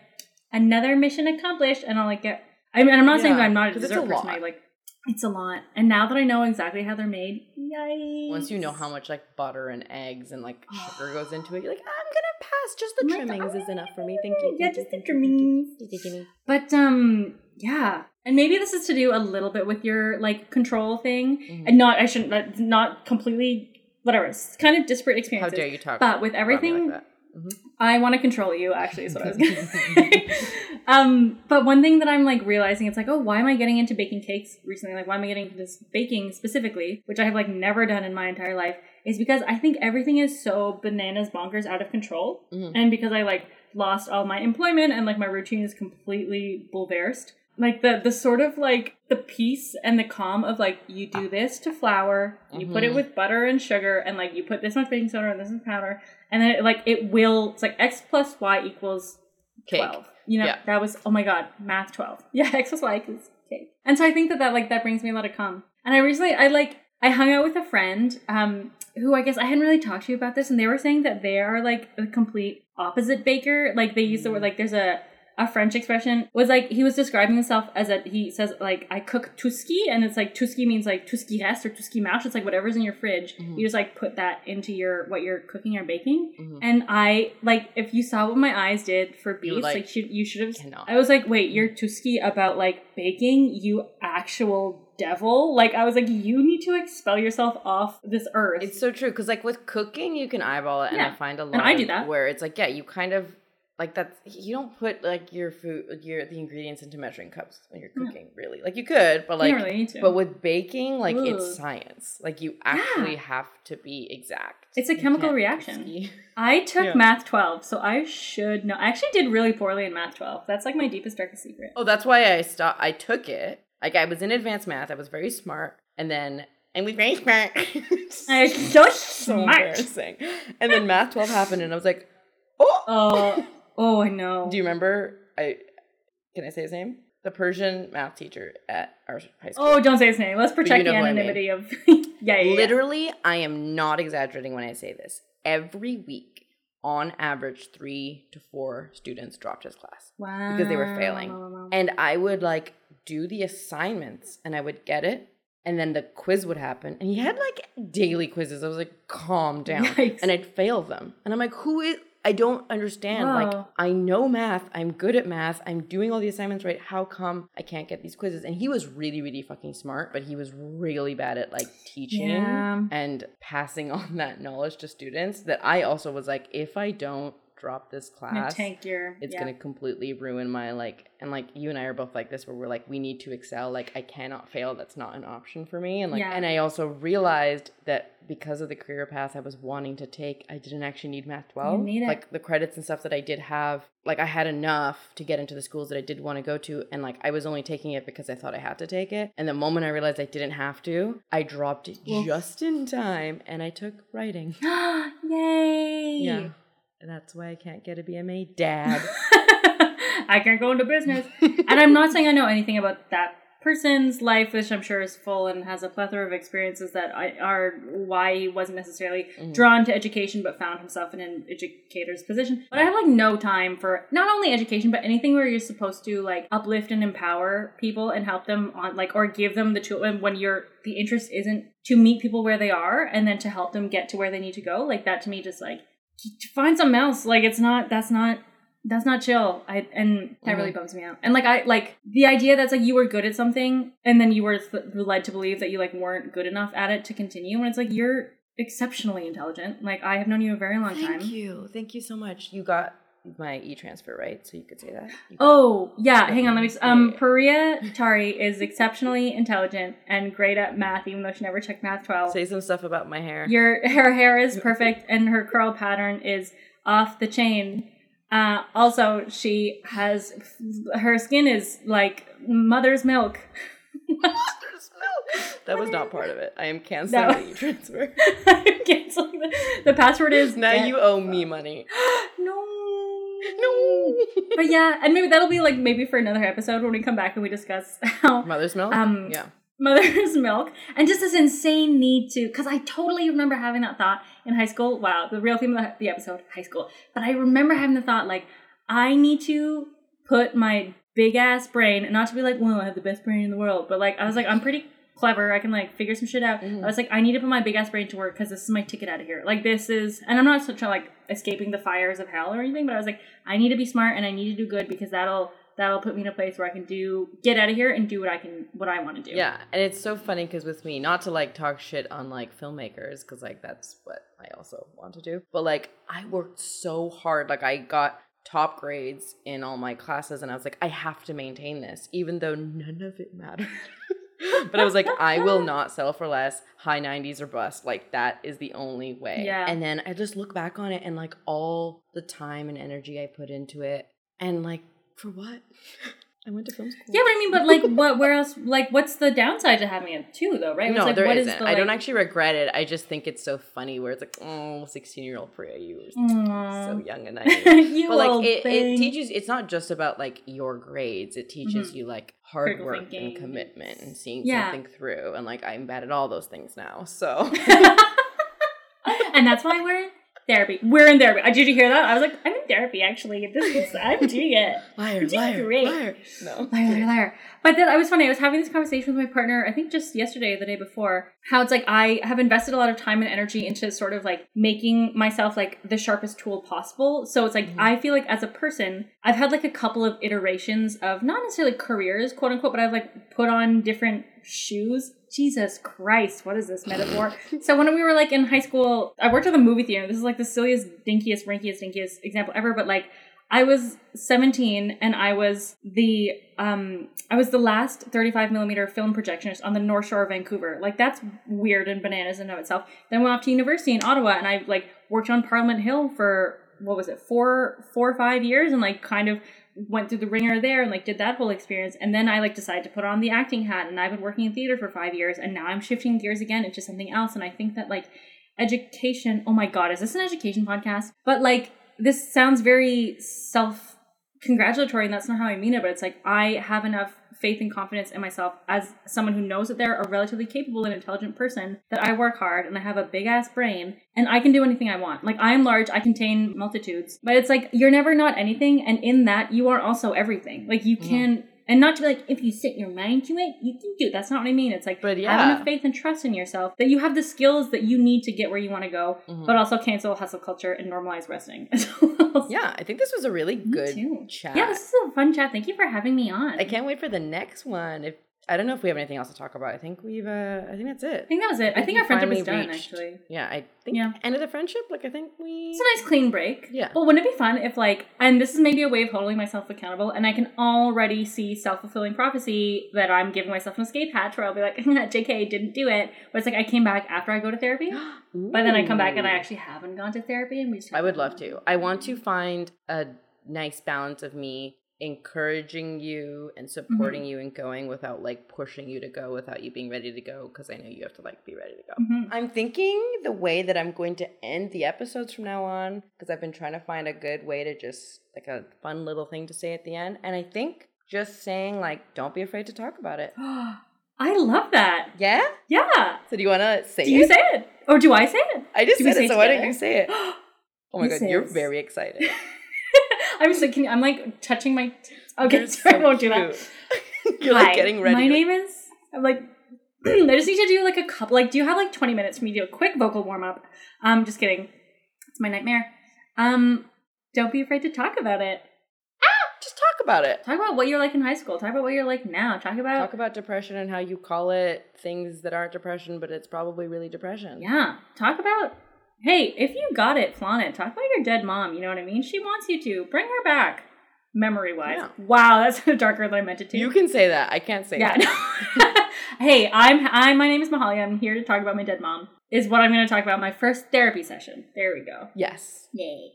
another mission accomplished, and I'll like get. I mean, I'm not saying that I'm not a dessert a person. lot. I like, it's a lot, and now that I know exactly how they're made, yikes! Once you know how much like butter and eggs and like sugar goes into it, you're like, I'm gonna pass. Just the I'm like, trimmings is "Oh, enough for me. Thank you. Yeah, just the thank you, thank you, trimmings. thank you, thank you." But um yeah. And maybe this is to do a little bit with your like control thing. Mhm. And not I shouldn't not, completely whatever. It's kind of disparate experiences. How dare you talk? But with everything like Mhm. I want to control you actually is what I was gonna say. um but one thing that I'm like realizing it's like, oh, why am I getting into baking cakes recently? Like why am I getting into this baking specifically, which I have like never done in my entire life, is because I think everything is so bananas bonkers out of control. Mhm. And because I like lost all my employment and like my routine is completely bulversed. like the the sort of like the peace and the calm of like you do this to flour, you put it Mhm. with butter and sugar, and like you put this much baking soda and this much powder, and then it, like it will. It's like x plus y equals Cake. 12. You know, Yeah. that was, oh my God, math 12. Yeah, X plus Y equals cake. And so I think that that, like, that brings me a lot of calm. And I recently, I, like, I hung out with a friend, um, who I guess I hadn't really talked to you about this, and they were saying that they are, like, a complete opposite baker. Like, they use the word, like, there's a, a French expression was like he was describing himself as a he says like I cook tuski and it's like tuski means like tuski rest or tuski mouche. It's like whatever's in your fridge. Mhm. You just like put that into your what you're cooking or baking. Mhm. And I like if you saw what my eyes did for You beets, like, like, should, you should have. cannot. I was like, wait, you're Tuski about like baking, you actual devil. Like I was like, you need to expel yourself off this earth. It's so true because like with cooking, you can eyeball it, and I find a lot. I do that. where it's like, yeah, you kind of like that's you don't put like your food, your the ingredients into measuring cups when you're Yeah. cooking. Really, like you could, but like, really need to. but with baking, like Ugh. it's science. Like you actually have to be exact. It's a chemical reaction. I took Yeah. math 12, so I should know. I actually did really poorly in math 12. That's like my deepest, darkest secret. Oh, that's why I stopped. I took it. Like I was in advanced math. I was very smart, and then I was very smart. I'm so so smart. embarrassing. And then math twelve happened, and I was like, oh. Oh, oh, I know. Do you remember? I can I say his name? The Persian math teacher at our high school. Oh, don't say his name. Let's you protect know the who I mean. anonymity of. yeah, yeah, yeah. Literally, I am not exaggerating when I say this. Every week, on average, three to four students dropped his class. Wow. because they were failing. Wow. And I would like do the assignments and I would get it. And then the quiz would happen. And he had like daily quizzes. I was like, calm down. Yikes. And I'd fail them. And I'm like, who is I don't understand. Like I know math. I'm good at math. I'm doing all the assignments right. How come I can't get these quizzes? And he was really, really fucking smart, but he was really bad at like teaching Yeah. and passing on that knowledge to students that I also was like, if I don't drop this class, tank your. it's yeah. gonna completely ruin my like and like you and I are both like this where we're like we need to excel like I cannot fail that's not an option for me and like Yeah. and I also realized that because of the career path I was wanting to take I didn't actually need math 12 need it. like the credits and stuff that I did have like I had enough to get into the schools that I did want to go to and like I was only taking it because I thought I had to take it and the moment I realized I didn't have to I dropped it Well- just in time and I took writing Yay! yeah and that's why I can't get a BMA dad I can't go into business. and I'm not saying I know anything about that person's life, which I'm sure is full and has a plethora of experiences that I, are why he wasn't necessarily Mhm. drawn to education but found himself in an educator's position. But I have like no time for not only education but anything where you're supposed to like uplift and empower people and help them on like or give them the tool and when you're the interest isn't to meet people where they are and then to help them get to where they need to go. Like that to me just like find something else. Like it's not that's not that's not chill. I and that really mm-hmm. bums me out. And like I like the idea that's like you were good at something and then you were th- led to believe that you like weren't good enough at it to continue. And it's like you're exceptionally intelligent. Like I have known you a very long time. Thank you. Thank you so much. You got my e transfer, right? So you could say that. You got- Oh yeah, hang on. Let me. s- Um, Yeah. Pariya Tari is exceptionally intelligent and great at math, even though she never checked math twelve. Say some stuff about my hair. Your her hair is perfect and her curl pattern is off the chain. Uh, also, she has her skin is like mother's milk. that was not part of it. I am canceling No. the e transfer. I'm canceling the, the password is now get- you owe me money. no No. But yeah, and maybe that'll be like maybe for another episode when we come back and we discuss how Mother's milk. Um, yeah. mother's milk and just this insane need to because i totally remember having that thought in high school wow the real theme of the- episode high school but i remember having the thought like i need to put my big ass brain and not to be like well i have the best brain in the world but like i was like i'm pretty clever i can like figure some shit out Mhm. i was like i need to put my big ass brain to work because this is my ticket out of here like this is and i'm not such a like escaping the fires of hell or anything but i was like i need to be smart and i need to do good because that'll that'll put me in a place where i can do get out of here and do what i can what i want to do Yeah, and it's so funny because with me, not to like talk shit on like filmmakers, because like that's what I also want to do. But like I worked so hard, like I got top grades in all my classes, and I was like, I have to maintain this, even though none of it mattered. but I was like, I will not sell for less, high 90s or bust. Like that is the only way. Yeah. And then I just look back on it and like all the time and energy I put into it, and like for what? I went to film school. Yeah, but I mean, but like, what? Where else? Like, what's the downside to having it too, though? Right? It's No, like, there what is isn't. the, I don't actually regret it. I just think it's so funny where it's like, oh, 16 year old Pariya, you were Aw. so young and naive. you but like old it, it teaches it's not just about like your grades it teaches mm-hmm. you like hard Critical work thinking. and commitment and seeing Yeah. something through and like i'm bad at all those things now so and that's why we're in therapy. We're in therapy. Uh, Did you hear that? I was like, I'm in therapy actually. This is I'm doing it. liar You're liar great. liar no Liar, liar, liar. But then I was funny. I was having this conversation with my partner, I think just yesterday or the day before, how it's like I have invested a lot of time and energy into sort of like making myself like the sharpest tool possible. So it's like Mhm. I feel like as a person, I've had like a couple of iterations of not necessarily careers, quote unquote, but I've like put on different shoes. Jesus Christ, what is this metaphor? so when we were like in high school, I worked at the movie theater. This is like the silliest, dinkiest, rankiest, dinkiest example ever, but like I was 17 and I was the um I was the last 35 millimeter film projectionist on the North Shore of Vancouver. Like that's weird and bananas in and of itself. Then went off to university in Ottawa and I like worked on Parliament Hill for what was it four four or five years and like kind of went through the ringer there and like did that whole experience. And then I like decided to put on the acting hat and I've been working in theater for five years and now I'm shifting gears again into something else. And I think that like education oh my god is this an education podcast? But like this sounds very self congratulatory and that's not how i mean it but it's like i have enough faith and confidence in myself as someone who knows that they're a relatively capable and intelligent person that i work hard and i have a big ass brain and i can do anything i want. Like i am large i contain multitudes but it's like you're never not anything and in that you are also everything. Like you can and not to be like if you set your mind to it you can do it. that's not what i mean it's like but have yeah enough faith and trust in yourself that you have the skills that you need to get where you want to go, Mhm. but also cancel hustle culture and normalize resting. yeah i think this was a really good chat Yeah, this is a fun chat. Thank you for having me on. i can't wait for the next one if i don't know if we have anything else to talk about i think we've uh i think that's it I think that was it. I think we our friendship is done, reached- actually. yeah i think Yeah. end of the friendship like i think we It's a nice clean break. Yeah. Well, wouldn't it be fun if, like, and this is maybe a way of holding myself accountable, and I can already see self fulfilling prophecy that I'm giving myself an escape hatch where I'll be like, JK, didn't do it. But it's like I came back after I go to therapy, but then I come back and I actually haven't gone to therapy, and we I would love to. I want to find a nice balance of me encouraging you and supporting Mm-hmm. you and going without like pushing you to go without you being ready to go because I know you have to like be ready to go. Mhm. I'm thinking the way that I'm going to end the episodes from now on because I've been trying to find a good way to just like a fun little thing to say at the end and I think just saying like don't be afraid to talk about it. I love that. Yeah? Yeah. So do you want to say Do you say it? Or do I say it? I just do said say it, it so why don't you say it? Oh my god, you're very excited. I'm just like, I'm like touching my. Okay, You're sorry, I won't do that. cute. You're like Hi, getting ready. My name is. I'm like. I just need to do like a couple. Like, do you have like 20 minutes for me to do a quick vocal warm up? Um, just kidding. It's my nightmare. Um, don't be afraid to talk about it. Ah, Just talk about it. Talk about what you're like in high school. Talk about what you're like now. Talk about. Talk about depression and how you call it things that aren't depression, but it's probably really depression. yeah. Talk about. Hey, if you got it, flaunt it. Talk about your dead mom. You know what I mean? She wants you to bring her back, memory wise. Yeah. Wow, that's darker than I meant it to. You can say that. I can't say Yeah. that. hey, I'm I'm my name is Mahalia. I'm here to talk about my dead mom. Is what I'm going to talk about my first therapy session. There we go. Yes. Yay.